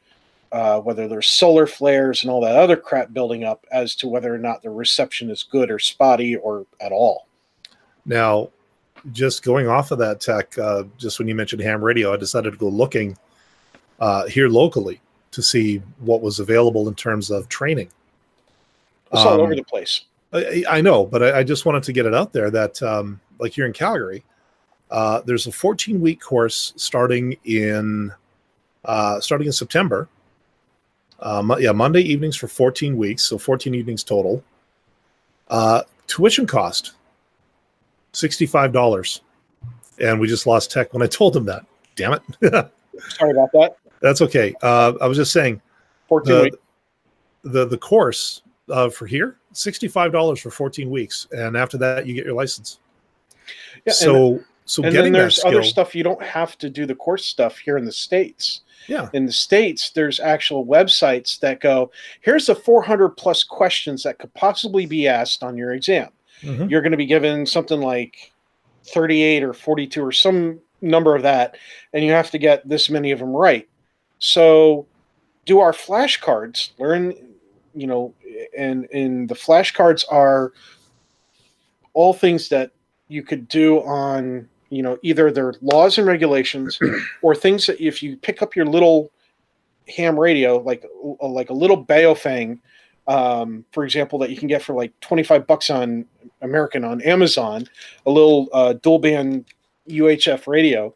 uh, whether there's solar flares and all that other crap building up, as to whether or not the reception is good or spotty or at all. Now, just going off of that tech, uh, just when you mentioned ham radio, I decided to go looking uh, here locally to see what was available in terms of training. It's um, all over the place. I, I know, but I, I, just wanted to get it out there that, um, like here in Calgary, uh, there's a 14 week course starting in uh, starting in September. Uh, yeah, Monday evenings for 14 weeks, so 14 evenings total. Uh, tuition cost $65. And we just lost tech when I told him that. Damn it. Sorry about that. That's okay. Uh, I was just saying 14 the, weeks. The, the course uh, for here, $65 for 14 weeks. And after that, you get your license. Yeah, so, and, so and getting then there's skill, other stuff you don't have to do the course stuff here in the States. Yeah. In the States, there's actual websites that go, here's the 400 plus questions that could possibly be asked on your exam mm-hmm. you're going to be given something like 38 or 42 or some number of that, and you have to get this many of them right. So, do our flashcards learn, you know, and and the flashcards are all things that you could do on you know either their laws and regulations or things that if you pick up your little ham radio like like a little Baofeng um, for example, that you can get for like 25 bucks on American on Amazon, a little uh, dual band UHF radio.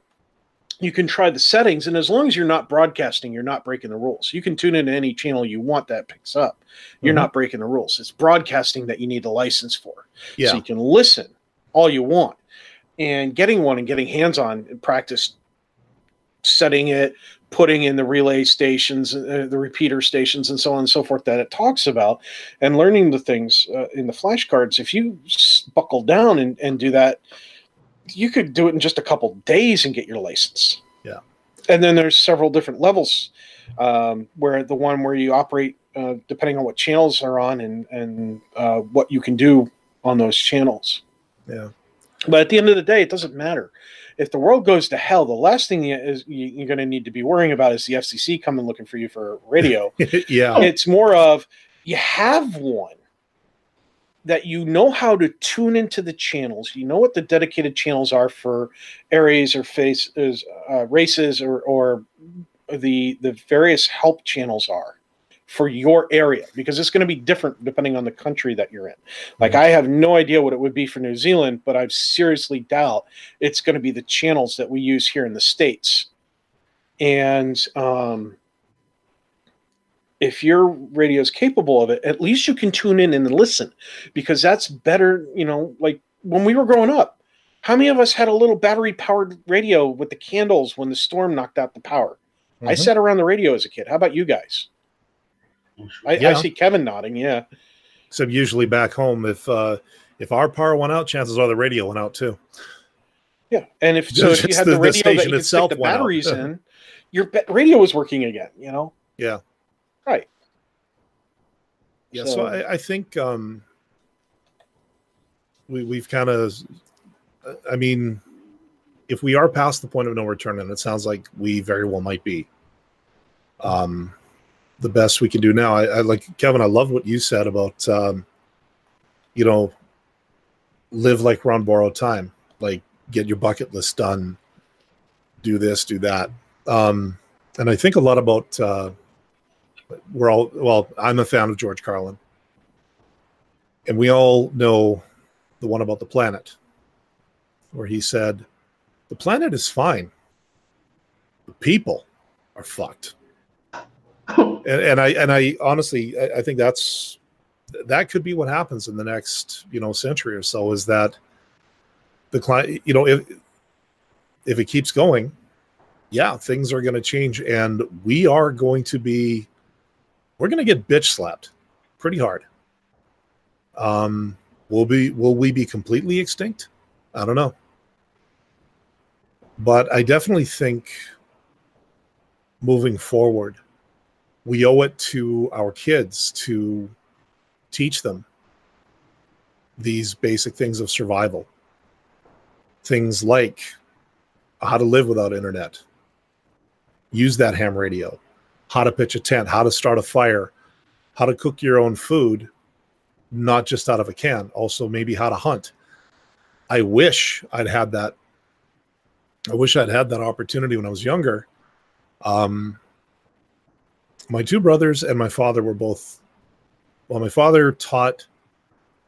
You can try the settings, and as long as you're not broadcasting, you're not breaking the rules. You can tune into any channel you want that picks up. You're mm-hmm. not breaking the rules. It's broadcasting that you need a license for. Yeah. So you can listen all you want. And getting one and getting hands on and practice setting it, putting in the relay stations, uh, the repeater stations, and so on and so forth that it talks about, and learning the things uh, in the flashcards. If you buckle down and, and do that, you could do it in just a couple days and get your license. Yeah. And then there's several different levels um, where the one where you operate uh, depending on what channels are on and and uh, what you can do on those channels. Yeah. But at the end of the day, it doesn't matter if the world goes to hell, the last thing you, is you're going to need to be worrying about is the FCC coming looking for you for radio. yeah, it's more of you have one that you know how to tune into the channels. You know what the dedicated channels are for areas or faces, uh, races, or or the the various help channels are for your area because it's going to be different depending on the country that you're in. Like I have no idea what it would be for New Zealand, but I seriously doubt it's going to be the channels that we use here in the states. And um, if your radio is capable of it, at least you can tune in and listen because that's better. You know, like when we were growing up, how many of us had a little battery powered radio with the candles when the storm knocked out the power? Mm-hmm. I sat around the radio as a kid. How about you guys? I, yeah. I see Kevin nodding. Yeah. So usually back home, if uh, if our power went out, chances are the radio went out too. Yeah, and if so, if you had the, the radio the that you could stick the batteries in, your radio was working again. You know. Yeah. Right. Yeah. So, so I, I, think um, we we've kind of, I mean, if we are past the point of no return, and it sounds like we very well might be. Um, the best we can do now. I, I like Kevin. I love what you said about um, you know live like we're on borrowed time. Like get your bucket list done. Do this, do that. Um, and I think a lot about uh, we're all well. I'm a fan of George Carlin, and we all know the one about the planet, where he said, "The planet is fine. The people are fucked." And, and I and I honestly I, I think that's that could be what happens in the next you know century or so is that the client you know if if it keeps going yeah things are going to change and we are going to be we're going to get bitch slapped pretty hard um will be will we be completely extinct i don't know but i definitely think moving forward. We owe it to our kids to teach them these basic things of survival. Things like how to live without internet, use that ham radio, how to pitch a tent, how to start a fire, how to cook your own food, not just out of a can, also maybe how to hunt. I wish I'd had that. I wish I'd had that opportunity when I was younger. Um, my two brothers and my father were both, well, my father taught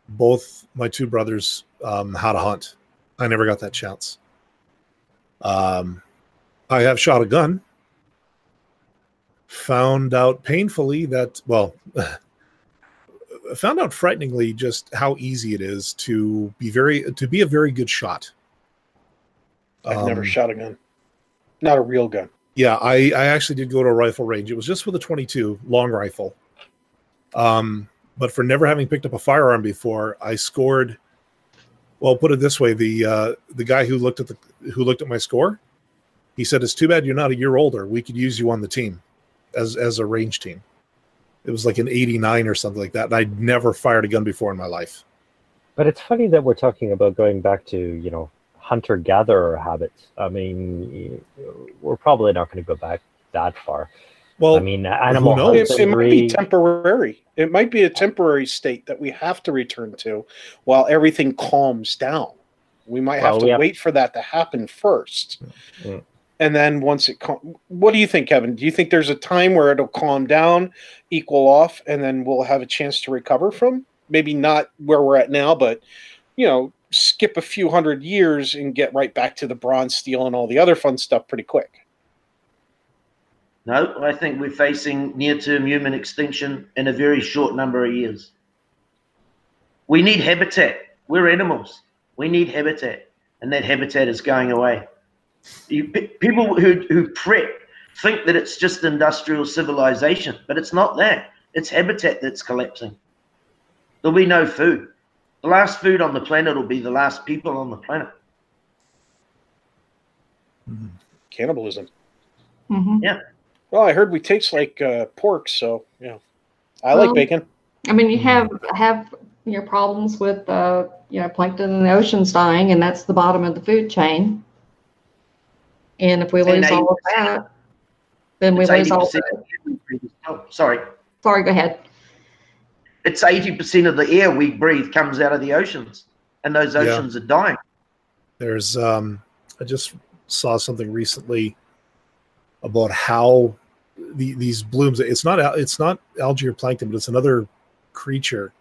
both my two brothers um, how to hunt. I never got that chance. Um, I have shot a gun. Found out painfully that, well, found out frighteningly just how easy it is to be very to be a very good shot. I've never Um, shot a gun. Not a real gun. Yeah, I, I actually did go to a rifle range. It was just with a 22 long rifle. Um, but for never having picked up a firearm before, I scored. Well, put it this way: the uh, the guy who looked at the who looked at my score, he said, "It's too bad you're not a year older. We could use you on the team, as as a range team." It was like an 89 or something like that, and I'd never fired a gun before in my life. But it's funny that we're talking about going back to, you know, hunter gatherer habits. I mean, we're probably not going to go back that far. Well, I mean, animal knows? It, it might be temporary. It might be a temporary state that we have to return to while everything calms down. We might have to have- wait for that to happen first. Mm. And then once it, cal- what do you think, Kevin? Do you think there's a time where it'll calm down, equal off, and then we'll have a chance to recover from? Maybe not where we're at now, but you know, skip a few hundred years and get right back to the bronze, steel, and all the other fun stuff pretty quick. No, I think we're facing near term human extinction in a very short number of years. We need habitat. We're animals. We need habitat, and that habitat is going away. You, people who, who prep think that it's just industrial civilization, but it's not that. It's habitat that's collapsing. There'll be no food. The last food on the planet will be the last people on the planet. Cannibalism. hmm Well, I heard we taste like uh, pork, so yeah, I like bacon. I mean, you have have your problems with uh, you know plankton in the oceans dying, and that's the bottom of the food chain. And if we And lose all of that, then we It's lose all. 80% Oh, sorry. Sorry, go ahead. It's 80% of the air we breathe comes out of the oceans, and those Yeah. oceans are dying. There's um I just saw something recently about how the, these blooms it's not it's not algae or plankton but it's another creature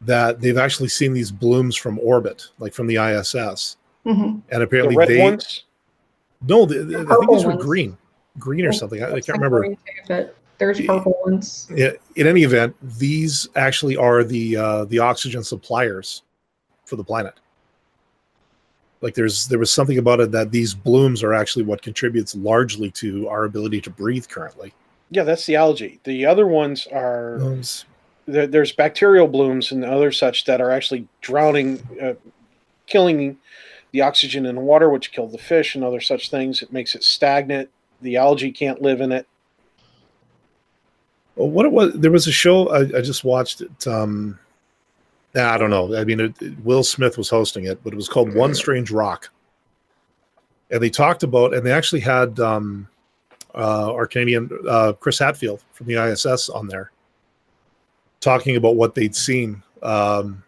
that they've actually seen these blooms from orbit like from the ISS hmm and apparently red they ones. no the, the- I think purple these were green green or something I, I can't remember But there's purple ones. I- in any event these actually are the uh, the oxygen suppliers for the planet like there's there was something about it that these blooms are actually what contributes largely to our ability to breathe currently Yeah, that's the algae. The other ones are Those- there, there's bacterial blooms and other such that are actually drowning, uh, killing the oxygen in the water, which kill the fish and other such things. It makes it stagnant. The algae can't live in it. What it was there was a show I, I just watched it um I don't know I mean it, it- Will Smith was hosting it but it was called One Strange Rock and they talked about and they actually had um uh our Canadian uh Chris Hadfield from the ISS on there talking about what they'd seen um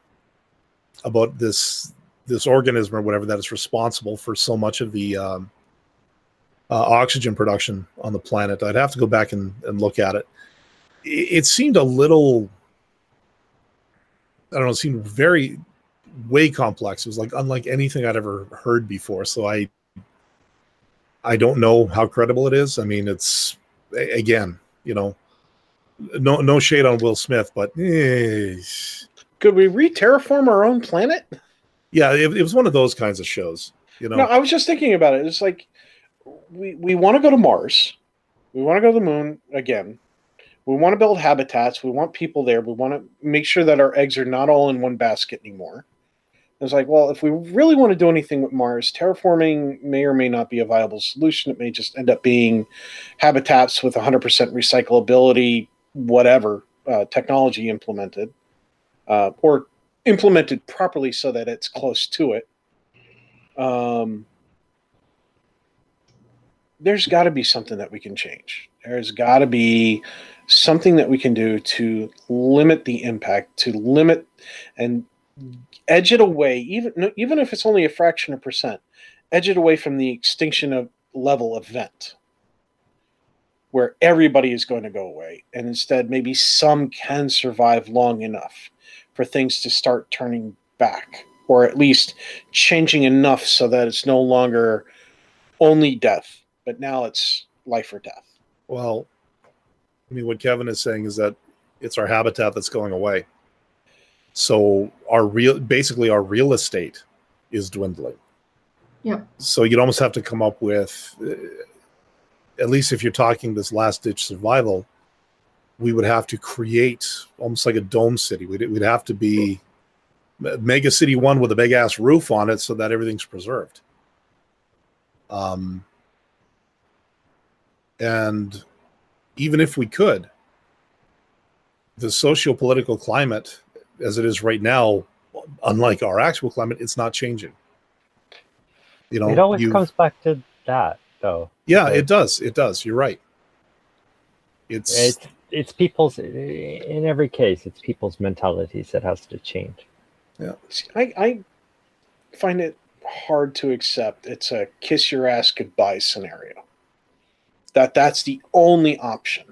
about this this organism or whatever that is responsible for so much of the um uh, oxygen production on the planet. I'd have to go back and, and look at it. It, seemed a little, I don't know, it seemed very, way complex. It was like unlike anything I'd ever heard before. So I, I don't know how credible it is. I mean, it's again, you know, no no shade on Will Smith, but eh, Could we re-terraform our own planet? yeah, it, it was one of those kinds of shows. You know, No, I was just thinking about it. It's like we we want to go to Mars. We want to go to the moon again. We want to build habitats. We want people there. We want to make sure that our eggs are not all in one basket anymore. It's like, well, if we really want to do anything with Mars, terraforming may or may not be a viable solution. It may just end up being habitats with 100% recyclability, whatever uh, technology implemented, uh, or implemented properly so that it's close to it. Um, there's got to be something that we can change. There's got to be something that we can do to limit the impact, to limit and edge it away, even even if it's only a fraction of percent, edge it away from the extinction of level event where everybody is going to go away and instead maybe some can survive long enough for things to start turning back or at least changing enough so that it's no longer only death but now it's life or death. Well, I mean, what Kevin is saying is that it's our habitat that's going away. So our real, basically, our real estate is dwindling. Yeah. So you'd almost have to come up with, uh, at least if you're talking this last ditch survival, we would have to create almost like a dome city. We'd, we'd have to be mega city one with a big ass roof on it so that everything's preserved. Um, and even if we could, the socio-political climate as it is right now, unlike our actual climate, it's not changing. You know, it always comes back to that, though. yeah, so- it does. It does. You're right. It's, It's it's people's in every case. It's people's mentalities that has to change. See, I, I find it hard to accept it's a kiss your ass goodbye scenario that that's the only option.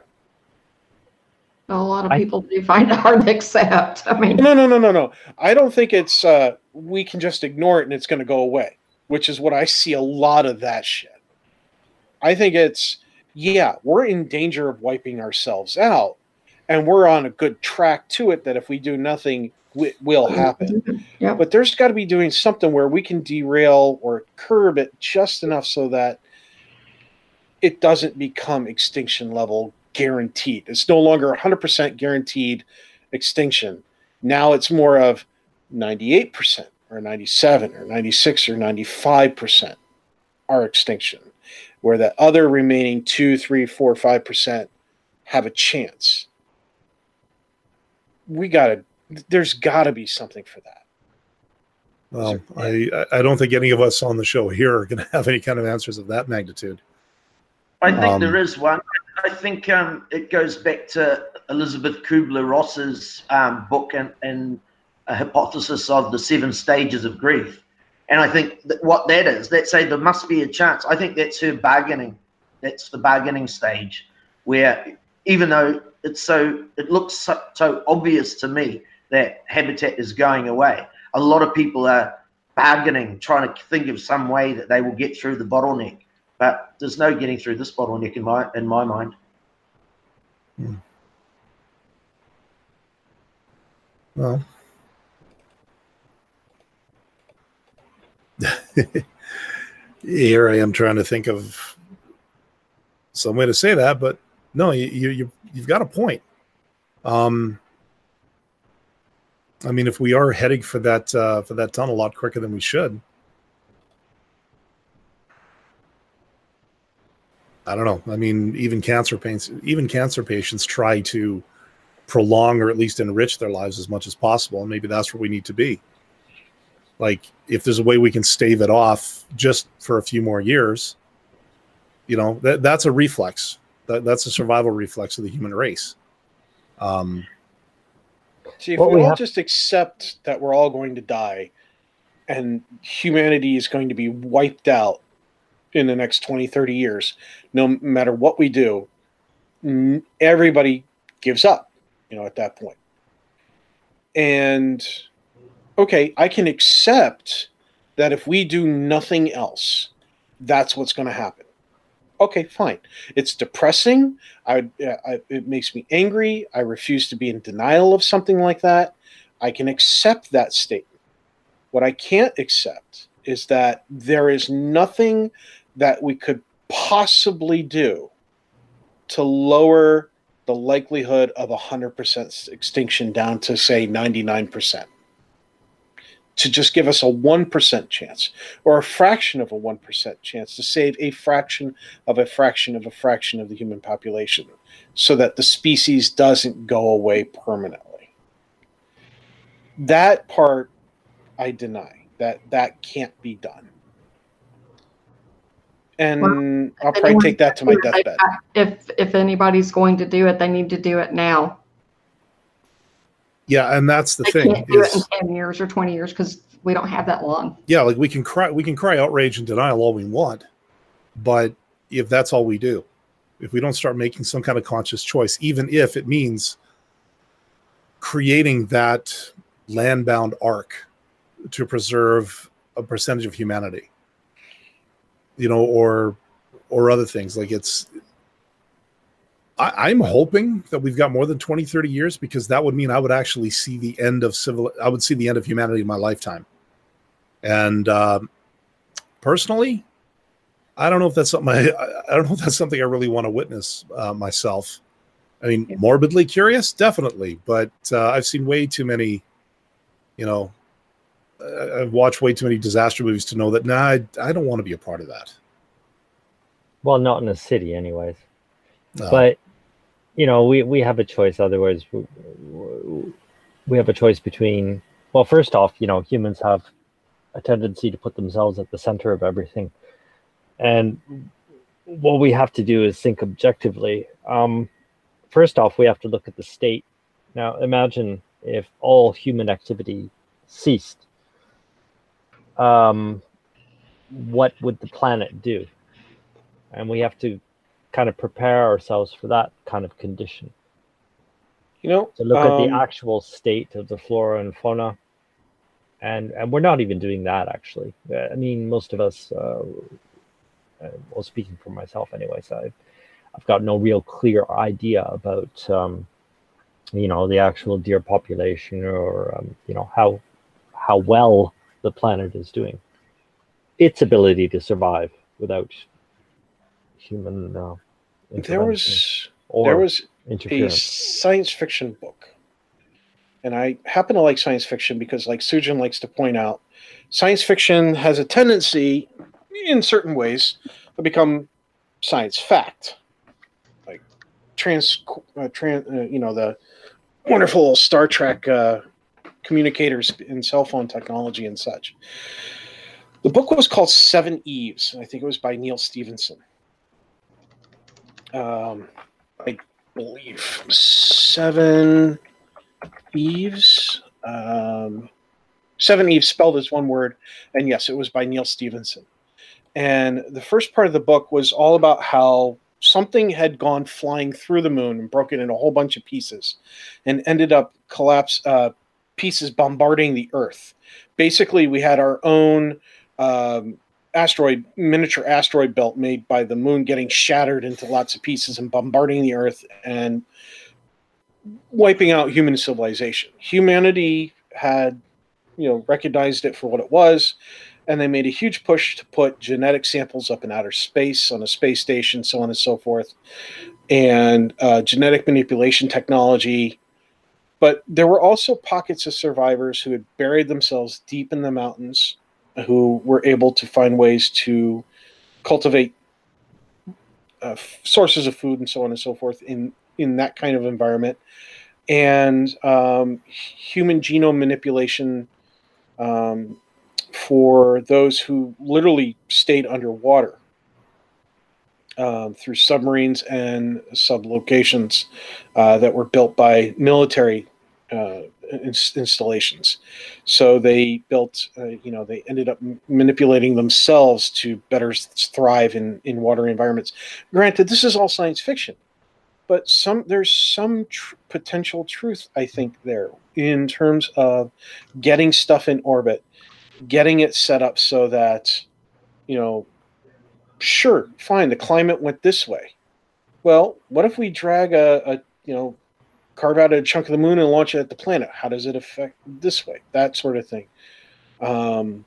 A lot of I- people do find it hard to accept. I mean, no no no no no. I don't think it's uh we can just ignore it and it's going to go away which is what i see a lot of that shit. I think it's yeah we're in danger of wiping ourselves out and we're on a good track to it that if we do nothing it will happen. Yep. but there's got to be doing something where we can derail or curb it just enough so that it doesn't become extinction level guaranteed. It's no longer 100% guaranteed extinction. Now it's more of 98% or 97 or 96 or 95% are extinction, where the other remaining 2, 3, 4, 5% have a chance. We got to, there's got to be something for that. well, I, I don't think any of us on the show here are going to have any kind of answers of that magnitude. I think Um, there is one. I think um, it goes back to Elizabeth Kübler-Ross's um, book and, and a hypothesis of the seven stages of grief. And I think that what that is, let's say there must be a chance. I think that's her bargaining. That's the bargaining stage where even though it's so, it looks so, so obvious to me that habitat is going away, a lot of people are bargaining, trying to think of some way that they will get through the bottleneck but there's no getting through this bottleneck in my in my mind. Well, here I am trying to think of some way to say that, but no, you, you you've got a point. Um, I mean, if we are heading for that uh, for that tunnel a lot quicker than we should, I don't know. I mean, even cancer patients, even cancer patients try to prolong or at least enrich their lives as much as possible, and maybe that's where we need to be. Like, if there's a way we can stave it off just for a few more years, you know, that that's a reflex. That, that's a survival reflex of the human race. Um, See, if we, we all have- just accept that we're all going to die and humanity is going to be wiped out in the next 20, 30 years, no matter what we do, everybody gives up, you know, at that point. And okay, I can accept that if we do nothing else, that's what's going to happen. Okay, fine. It's depressing. I, I, it makes me angry. I refuse to be in denial of something like that. I can accept that statement. What I can't accept is that there is nothing that we could possibly do to lower the likelihood of 100% extinction down to, say, 99%. to just give us a 1% chance or a fraction of a 1% chance to save a fraction of a fraction of a fraction of the human population so that the species doesn't go away permanently. That part I deny. That that can't be done. And well, I'll probably take that to my deathbed. If if anybody's going to do it, they need to do it now. Yeah, and that's the they thing. Can't do is, it in ten years or twenty years because we don't have that long. Yeah, like we can cry, we can cry outrage and denial all we want, but if that's all we do, if we don't start making some kind of conscious choice, even if it means creating that land-bound arc to preserve a percentage of humanity, you know, or or other things like it's I, am hoping that we've got more than 20, 30 years because that would mean I would actually see the end of civil, I would see the end of humanity in my lifetime. And uh, personally, I don't know if that's something I, I don't know if that's something I really want to witness uh, myself. I mean, morbidly curious, definitely, but uh, I've seen way too many, you know, I've watched way too many disaster movies to know that. Nah, I, I don't want to be a part of that. Well, not in a city, anyways. No. But you know, we, we have a choice. Otherwise, we, we have a choice between, well, first off, you know, humans have a tendency to put themselves at the center of everything. And what we have to do is think objectively. Um, first off, we have to look at the state. Now, imagine if all human activity ceased. Um, what would the planet do? And we have to kind of prepare ourselves for that kind of condition. You know, to look um, at the um, actual state of the flora and fauna, and and we're not even doing that actually. I mean, most of us, uh, uh, well, speaking for myself, anyways, I've I've got no real clear idea about um, you know the actual deer population or um, you know how how well the planet is doing, its ability to survive without human uh, there was there was a science fiction book. And i happen to like science fiction because like Shujin likes to point out science fiction has a tendency in certain ways to become science fact. Like trans, uh, trans uh, you know the wonderful star trek uh, communicators in cell phone technology and such the book was called Seveneves i think it was by Neal Stephenson. um, I believe seven Eves. Um, seven Eves spelled as one word, and yes, it was by Neal Stephenson. And the first part of the book was all about how something had gone flying through the moon and broken in a whole bunch of pieces, and ended up collapse uh, pieces bombarding the Earth. Basically, we had our own um, asteroid miniature asteroid belt made by the moon getting shattered into lots of pieces and bombarding the earth and wiping out human civilization humanity had you know recognized it for what it was and they made a huge push to put genetic samples up in outer space on a space station so on and so forth and uh, genetic manipulation technology but there were also pockets of survivors who had buried themselves deep in the mountains who were able to find ways to cultivate uh, sources of food and so on and so forth in in that kind of environment, and um, human genome manipulation um, for those who literally stayed underwater um, through submarines and sublocations uh, that were built by military uh, installations. So they built, uh, you know, they ended up manipulating themselves to better thrive in, in water environments. Granted, this is all science fiction, but some there's some tr- potential truth, I think, there in terms of getting stuff in orbit, getting it set up so that, you know, sure, fine, the climate went this way. Well, what if we drag a, a you know carve out a chunk of the moon and launch it at the planet. How does it affect this way? That sort of thing. Um,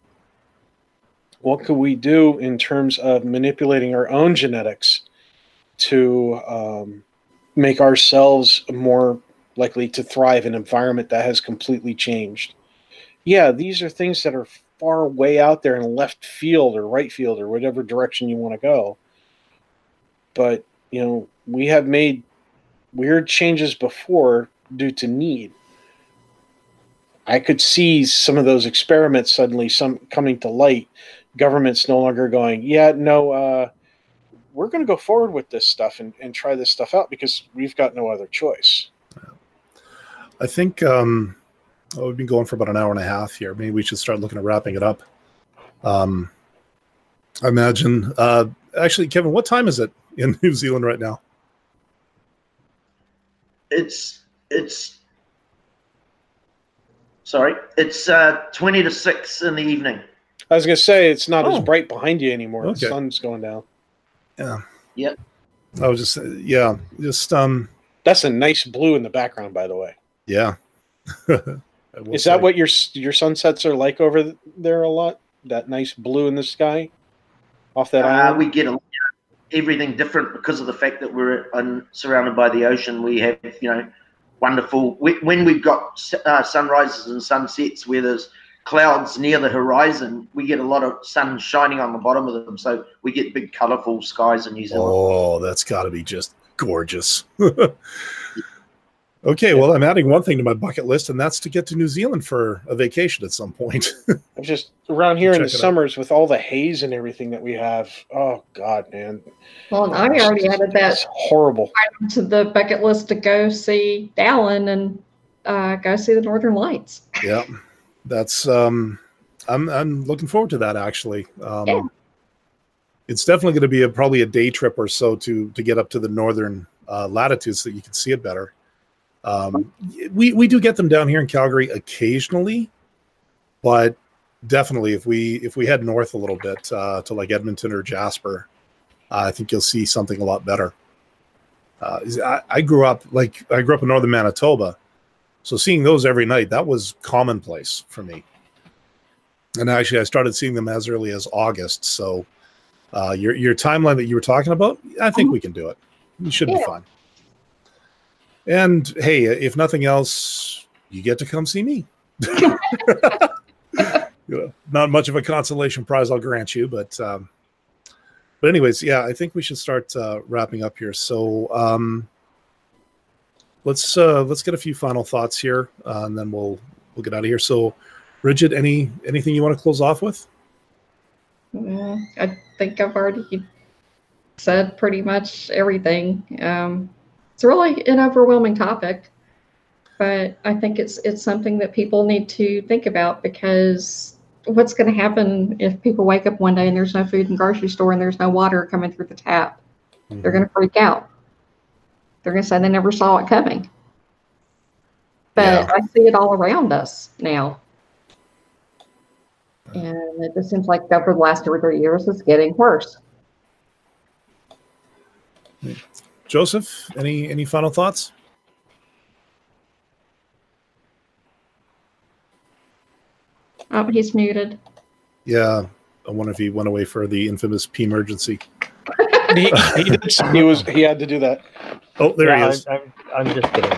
what could we do in terms of manipulating our own genetics to um, make ourselves more likely to thrive in an environment that has completely changed? yeah, these are things that are far way out there in left field or right field or whatever direction you want to go. But, you know, we have made weird changes before due to need. I could see some of those experiments suddenly some coming to light. Governments no longer going, yeah, no, uh, we're going to go forward with this stuff and, and try this stuff out because we've got no other choice. I think um, oh, we've been going for about an hour and a half here. Maybe we should start looking at wrapping it up. Um, I imagine. Uh, actually, Kevin, what time is it in New Zealand right now? It's it's sorry, it's uh, twenty to six in the evening. I was going to say it's not Oh. as bright behind you anymore. Okay. The sun's going down. Yeah. Yep. I was just yeah, just um That's a nice blue in the background, by the way. yeah. I will Is that say. what your your sunsets are like over there a lot? That nice blue in the sky off that Uh, island? we get a, everything different because of the fact that we're un, surrounded by the ocean. We have, you know, wonderful. We, when we've got uh, sunrises and sunsets where there's clouds near the horizon, we get a lot of sun shining on the bottom of them. So we get big, colourful skies in New Zealand. Oh, that's got to be just gorgeous. okay, well, I'm adding one thing to my bucket list, and that's to get to New Zealand for a vacation at some point. I'm just around here in the it out. summers with all the haze and everything that we have. Oh God, man, Well, and I already added that It's horrible. to the bucket list to go see Dalan and uh, go see the Northern Lights. yeah, that's um, I'm I'm looking forward to that actually. Um, Yeah. It's definitely going to be a, probably a day trip or so to to get up to the northern uh, latitudes so that you can see it better. Um, we we do get them down here in Calgary occasionally, but definitely if we if we head north a little bit uh, to like Edmonton or Jasper, uh, I think you'll see something a lot better. Uh, I, I grew up like I grew up in northern Manitoba, so seeing those every night that was commonplace for me. And actually, I started seeing them as early as August. So uh, your your timeline that you were talking about, I think we can do it. We should be Yeah. fine. And hey, if nothing else, you get to come see me. You know, Not much of a consolation prize, I'll grant you, but um, but anyways, yeah, I think we should start uh, wrapping up here. So um, let's uh, let's get a few final thoughts here, uh, and then we'll we'll get out of here. So, Bridget, any anything you want to close off with? Mm, I think I've already said pretty much everything. Um, it's really an overwhelming topic, but I think it's it's something that people need to think about because what's going to happen if people wake up one day and there's no food in the grocery store and there's no water coming through the tap? They're mm-hmm. going to freak out. They're going to say they never saw it coming. But Yeah. I see it all around us now. And it just seems like over the last two or three years, it's getting worse. Hmm. Joseph, any any final thoughts? Oh, he's muted. Yeah, I wonder if he went away for the infamous P emergency. he, he, he was he had to do that. Oh, there Yeah, he is. I'm, I'm, I'm just kidding.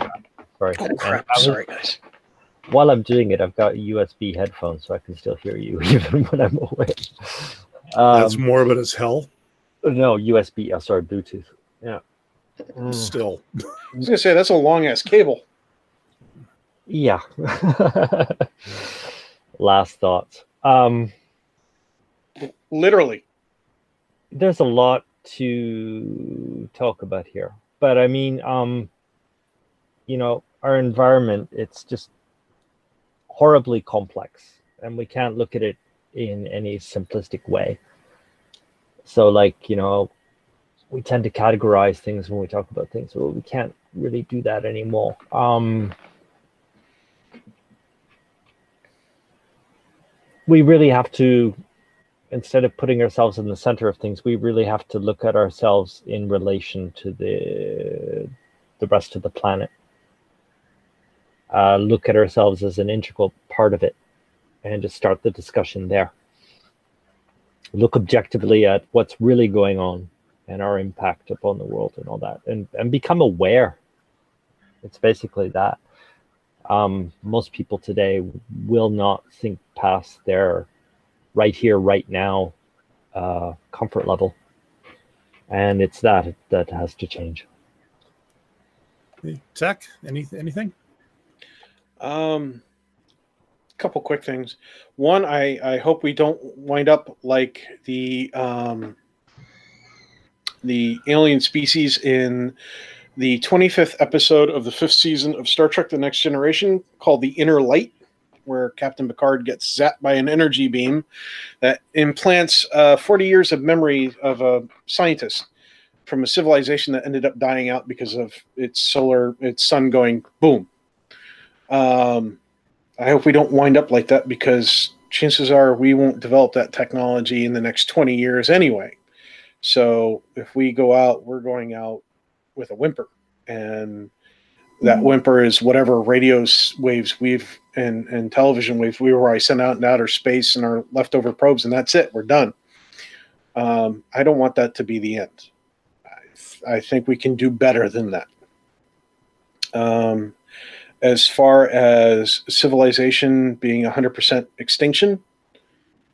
Sorry. Oh crap! Was- Sorry, guys. while I'm doing it, I've got USB headphones, so I can still hear you even when I'm away. That's Um, morbid as hell. no USB. Oh, sorry, Bluetooth. Yeah. Mm, Still, I was gonna say that's a long ass cable. yeah. Last thoughts. Um, Literally. there's a lot to talk about here, but I mean, um, you know, our environment. It's just horribly complex, and we can't look at it in any simplistic way. So, like, you know, we tend to categorize things when we talk about things. Well, we can't really do that anymore. Um, we really have to, instead of putting ourselves in the center of things, we really have to look at ourselves in relation to the the rest of the planet. Uh, look at ourselves as an integral part of it, and just start the discussion there. Look objectively at what's really going on and our impact upon the world and all that and and become aware it's basically that um, most people today will not think past their right here, right now uh, comfort level, and it's that that has to change. Tech, any anything? Um, couple quick things. One, I I hope we don't wind up like the um the alien species in the 25th episode of the fifth season of Star Trek The Next Generation called The Inner Light, where Captain Picard gets zapped by an energy beam that implants uh, 40 years of memory of a scientist from a civilization that ended up dying out because of its solar, its sun going boom. Um, I hope we don't wind up like that because chances are we won't develop that technology in the next 20 years anyway. So if we go out, we're going out with a whimper, and that mm-hmm. whimper is whatever radio waves we've and and television waves we were I sent out in outer space and our leftover probes, and that's it. We're done. Um, I don't want that to be the end. I, I think we can do better than that. Um, as far as civilization being 100% extinction,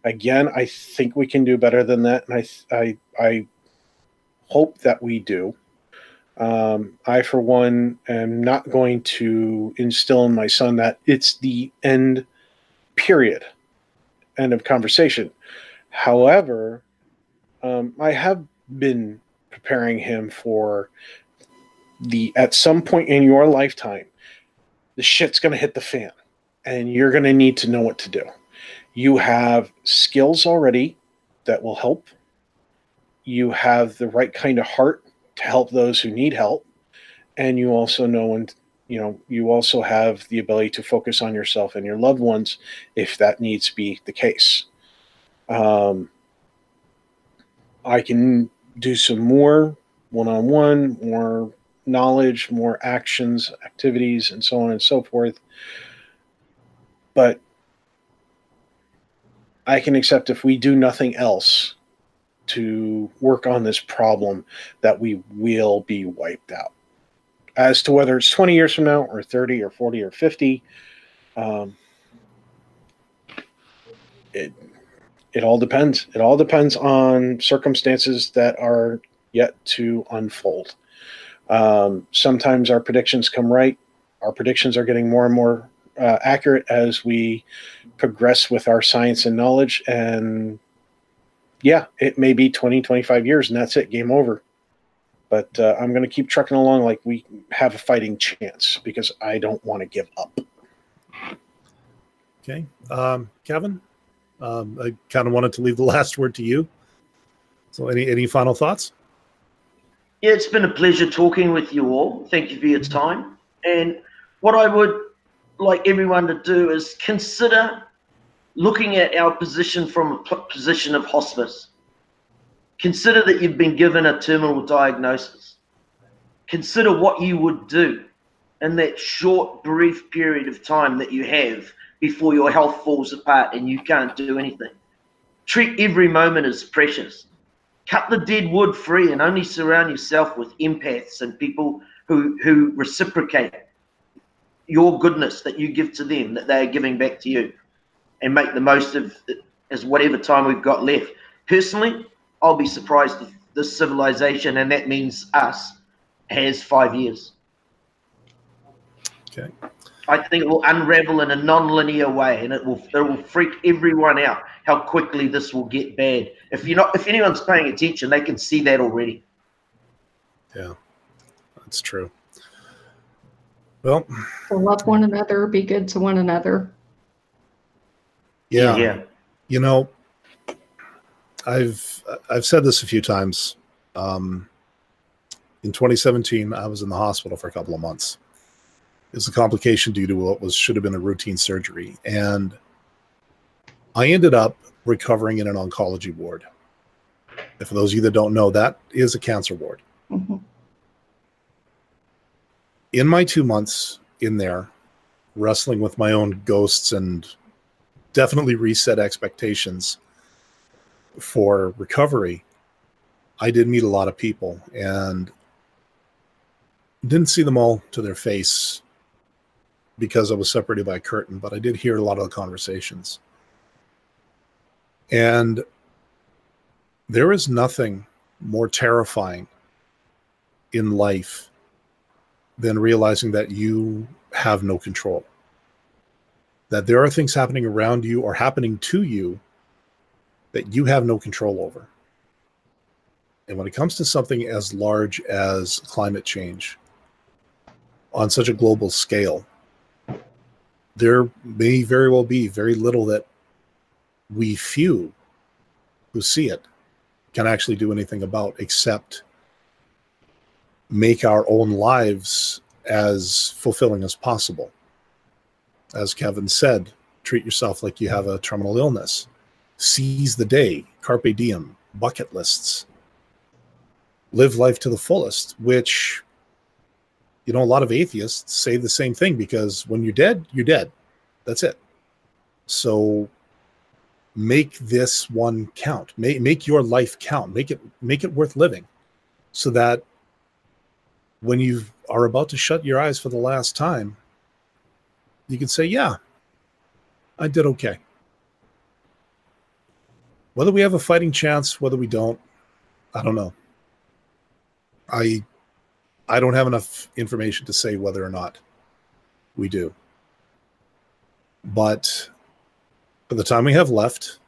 again, I think we can do better than that, and I I I hope that we do. Um, I, for one, am not going to instill in my son that it's the end. Period. End of conversation. However, um, I have been preparing him for the at some point in your lifetime, the shit's going to hit the fan, and you're going to need to know what to do you have skills already that will help. You have the right kind of heart to help those who need help. And you also know when, you know, you also have the ability to focus on yourself and your loved ones if that needs to be the case. Um, I can do some more one on one, more knowledge, more actions, activities, and so on and so forth. But I can accept if we do nothing else to work on this problem that we will be wiped out. As to whether it's 20 years from now or 30 or 40 or 50, um, it it all depends. It all depends on circumstances that are yet to unfold. Um, sometimes our predictions come right. Our predictions are getting more and more uh, accurate as we progress with our science and knowledge. And yeah, it may be 20, 25 years, and that's it, game over. But uh, I'm going to keep trucking along like we have a fighting chance because I don't want to give up. Okay. Um, Kevin, um, I kind of wanted to leave the last word to you. So, any, any final thoughts? Yeah, it's been a pleasure talking with you all. Thank you for your time. And what I would like everyone to do is consider looking at our position from a position of hospice. Consider that you've been given a terminal diagnosis. Consider what you would do in that short, brief period of time that you have before your health falls apart and you can't do anything. Treat every moment as precious. Cut the dead wood free and only surround yourself with empaths and people who, who reciprocate your goodness that you give to them, that they are giving back to you, and make the most of as whatever time we've got left. Personally, I'll be surprised if this civilization, and that means us, has five years. Okay. I think it will unravel in a non-linear way, and it will it will freak everyone out how quickly this will get bad. If you're not, if anyone's paying attention, they can see that already. Yeah, that's true. Well, so love one another, be good to one another. Yeah. Yeah. You know, I've I've said this a few times. Um, in 2017, I was in the hospital for a couple of months. It was a complication due to what was should have been a routine surgery, and I ended up recovering in an oncology ward. And for those of you that don't know, that is a cancer ward. Mm-hmm in my two months in there, wrestling with my own ghosts and definitely reset expectations for recovery, I did meet a lot of people and didn't see them all to their face because I was separated by a curtain, but I did hear a lot of the conversations. And there is nothing more terrifying in life than realizing that you have no control. That there are things happening around you or happening to you that you have no control over. And when it comes to something as large as climate change on such a global scale, there may very well be very little that we few who see it can actually do anything about except make our own lives as fulfilling as possible. As Kevin said, treat yourself like you have a terminal illness. Seize the day, carpe diem, bucket lists. Live life to the fullest, which, you know, a lot of atheists say the same thing because when you're dead, you're dead. That's it. So make this one count. Make, make your life count. Make it make it worth living so that when you are about to shut your eyes for the last time, you can say, Yeah, I did okay. Whether we have a fighting chance, whether we don't, I don't know. I I don't have enough information to say whether or not we do. But for the time we have left,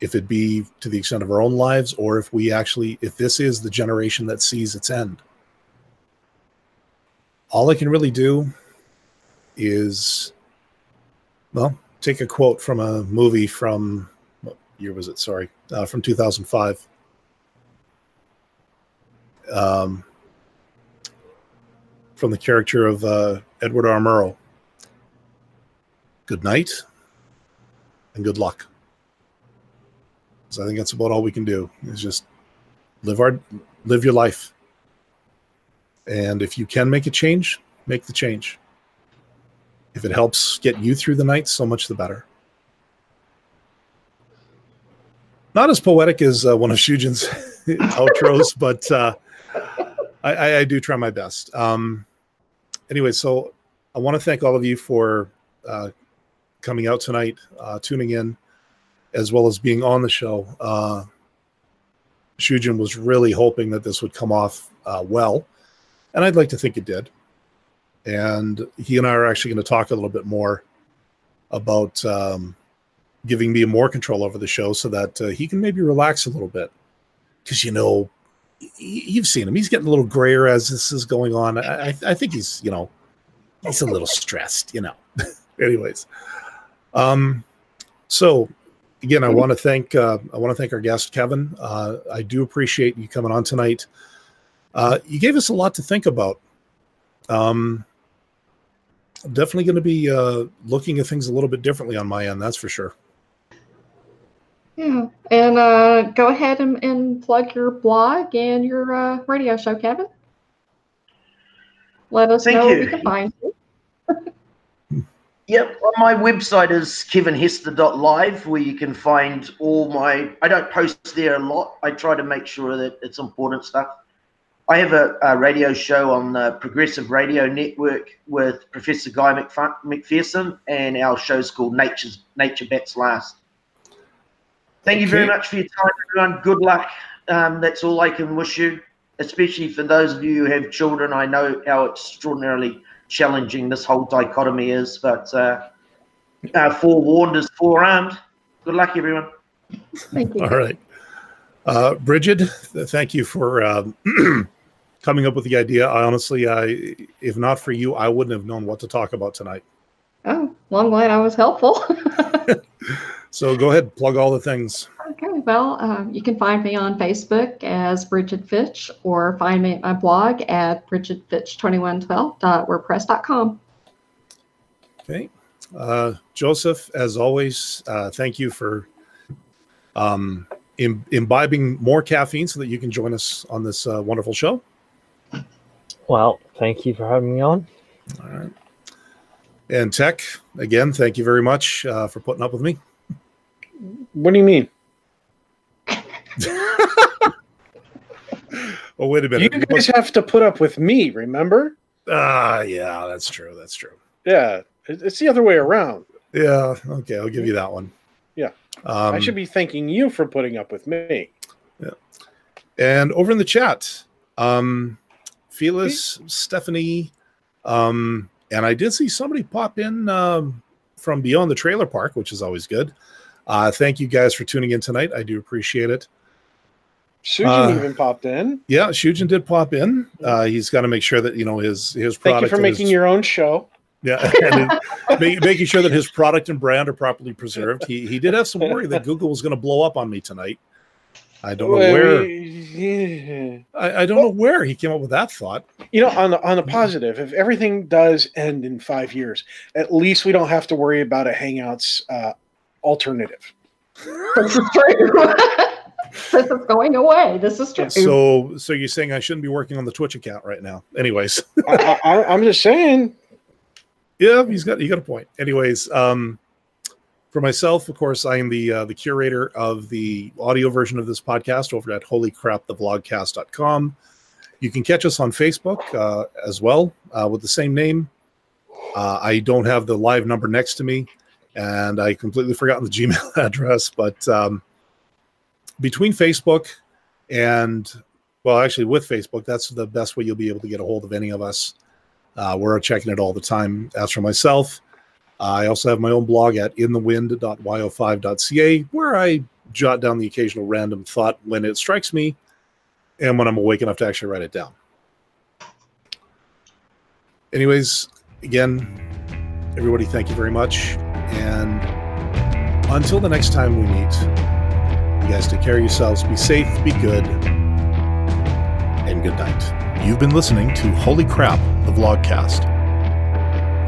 if it be to the extent of our own lives, or if we actually, if this is the generation that sees its end, all I can really do is, well, take a quote from a movie from what year was it? Sorry, uh, from 2005. Um, from the character of uh, Edward R. Murrow. Good night and good luck. So I think that's about all we can do is just live our live your life. And if you can make a change, make the change. If it helps get you through the night, so much the better. Not as poetic as uh, one of Shujin's outros, but uh, I, I, do try my best. Um, anyway, so I want to thank all of you for uh, coming out tonight, uh, tuning in, as well as being on the show. Uh, Shujin was really hoping that this would come off uh, well, and I'd like to think it did. And he and I are actually going to talk a little bit more about um, giving me more control over the show so that uh, he can maybe relax a little bit. Because, you know, you've seen him. He's getting a little grayer as this is going on. I, I think he's, you know, he's a little stressed, you know. Anyways, um, so again, I want to thank uh, I want to thank our guest Kevin. Uh, I do appreciate you coming on tonight. Uh, you gave us a lot to think about. Um, definitely going to be uh, looking at things a little bit differently on my end. That's for sure. Yeah, and uh, go ahead and, and, plug your blog and your uh, radio show, Kevin. Let us Thank know you. where we can find you. Yep, well, my website is kevinhester.live where you can find all my. I don't post there a lot. I try to make sure that it's important stuff. I have a, a radio show on the Progressive Radio Network with Professor Guy McF- McPherson, and our show's called Nature's Nature Bats Last. Thank you very much for your time, everyone. Good luck. Um, that's all I can wish you, especially for those of you who have children. I know how extraordinarily challenging this whole dichotomy is. But uh, uh, forewarned is forearmed. Good luck, everyone. Thank you. All right. Uh, Bridget, thank you for um, coming up with the idea. I honestly, I, if not for you, I wouldn't have known what to talk about tonight. Oh, well, I'm glad I was helpful. so go ahead, plug all the things. Okay, well, um, you can find me on Facebook as Bridget Fitch or find me at my blog at bridgetfitch2112.wordpress.com. Okay. Uh, Joseph, as always, uh, thank you for um, Im- imbibing more caffeine so that you can join us on this uh, wonderful show. Well, thank you for having me on. All right. And Tech, again, thank you very much uh, for putting up with me. What do you mean? oh, wait a minute. You guys have to put up with me, remember? Ah, uh, yeah, that's true. That's true. Yeah, it's the other way around. Yeah. Okay. I'll give you that one. Yeah. Um, I should be thanking you for putting up with me. Yeah. And over in the chat, um, Felix, Stephanie, um, and I did see somebody pop in um, from beyond the trailer park, which is always good. Uh, thank you guys for tuning in tonight. I do appreciate it. Susan Uh, even popped in. Yeah, Shujin did pop in. Uh, he's got to make sure that you know his his product. Thank you for making his- your own show. yeah, and his- ma- making sure that his product and brand are properly preserved. He he did have some worry that Google was going to blow up on me tonight. I don't know where. we- I, I don't know where he came up with that thought. You know, on the on the positive, if everything does end in five years, at least we don't have to worry about a Hangouts uh, alternative. This is true. this is going away. This is true. So, so you're saying I shouldn't be working on the Twitch account right now? Anyways, I, I, I'm just saying. yeah, he's got you got a point. Anyways, um, for myself, of course, I am the uh, the curator of the audio version of this podcast over at holycrapthevlogcast.com. You can catch us on Facebook uh, as well uh, with the same name. Uh, I don't have the live number next to me, and I completely forgotten the Gmail address. But um, between Facebook and well, actually, with Facebook, that's the best way you'll be able to get a hold of any of us. Uh, we're checking it all the time. As for myself, I also have my own blog at inthewind.yo5.ca where I jot down the occasional random thought when it strikes me and when I'm awake enough to actually write it down. Anyways, again, everybody, thank you very much. And until the next time we meet, you guys take care of yourselves, be safe, be good, and good night. You've been listening to Holy Crap, the Vlogcast.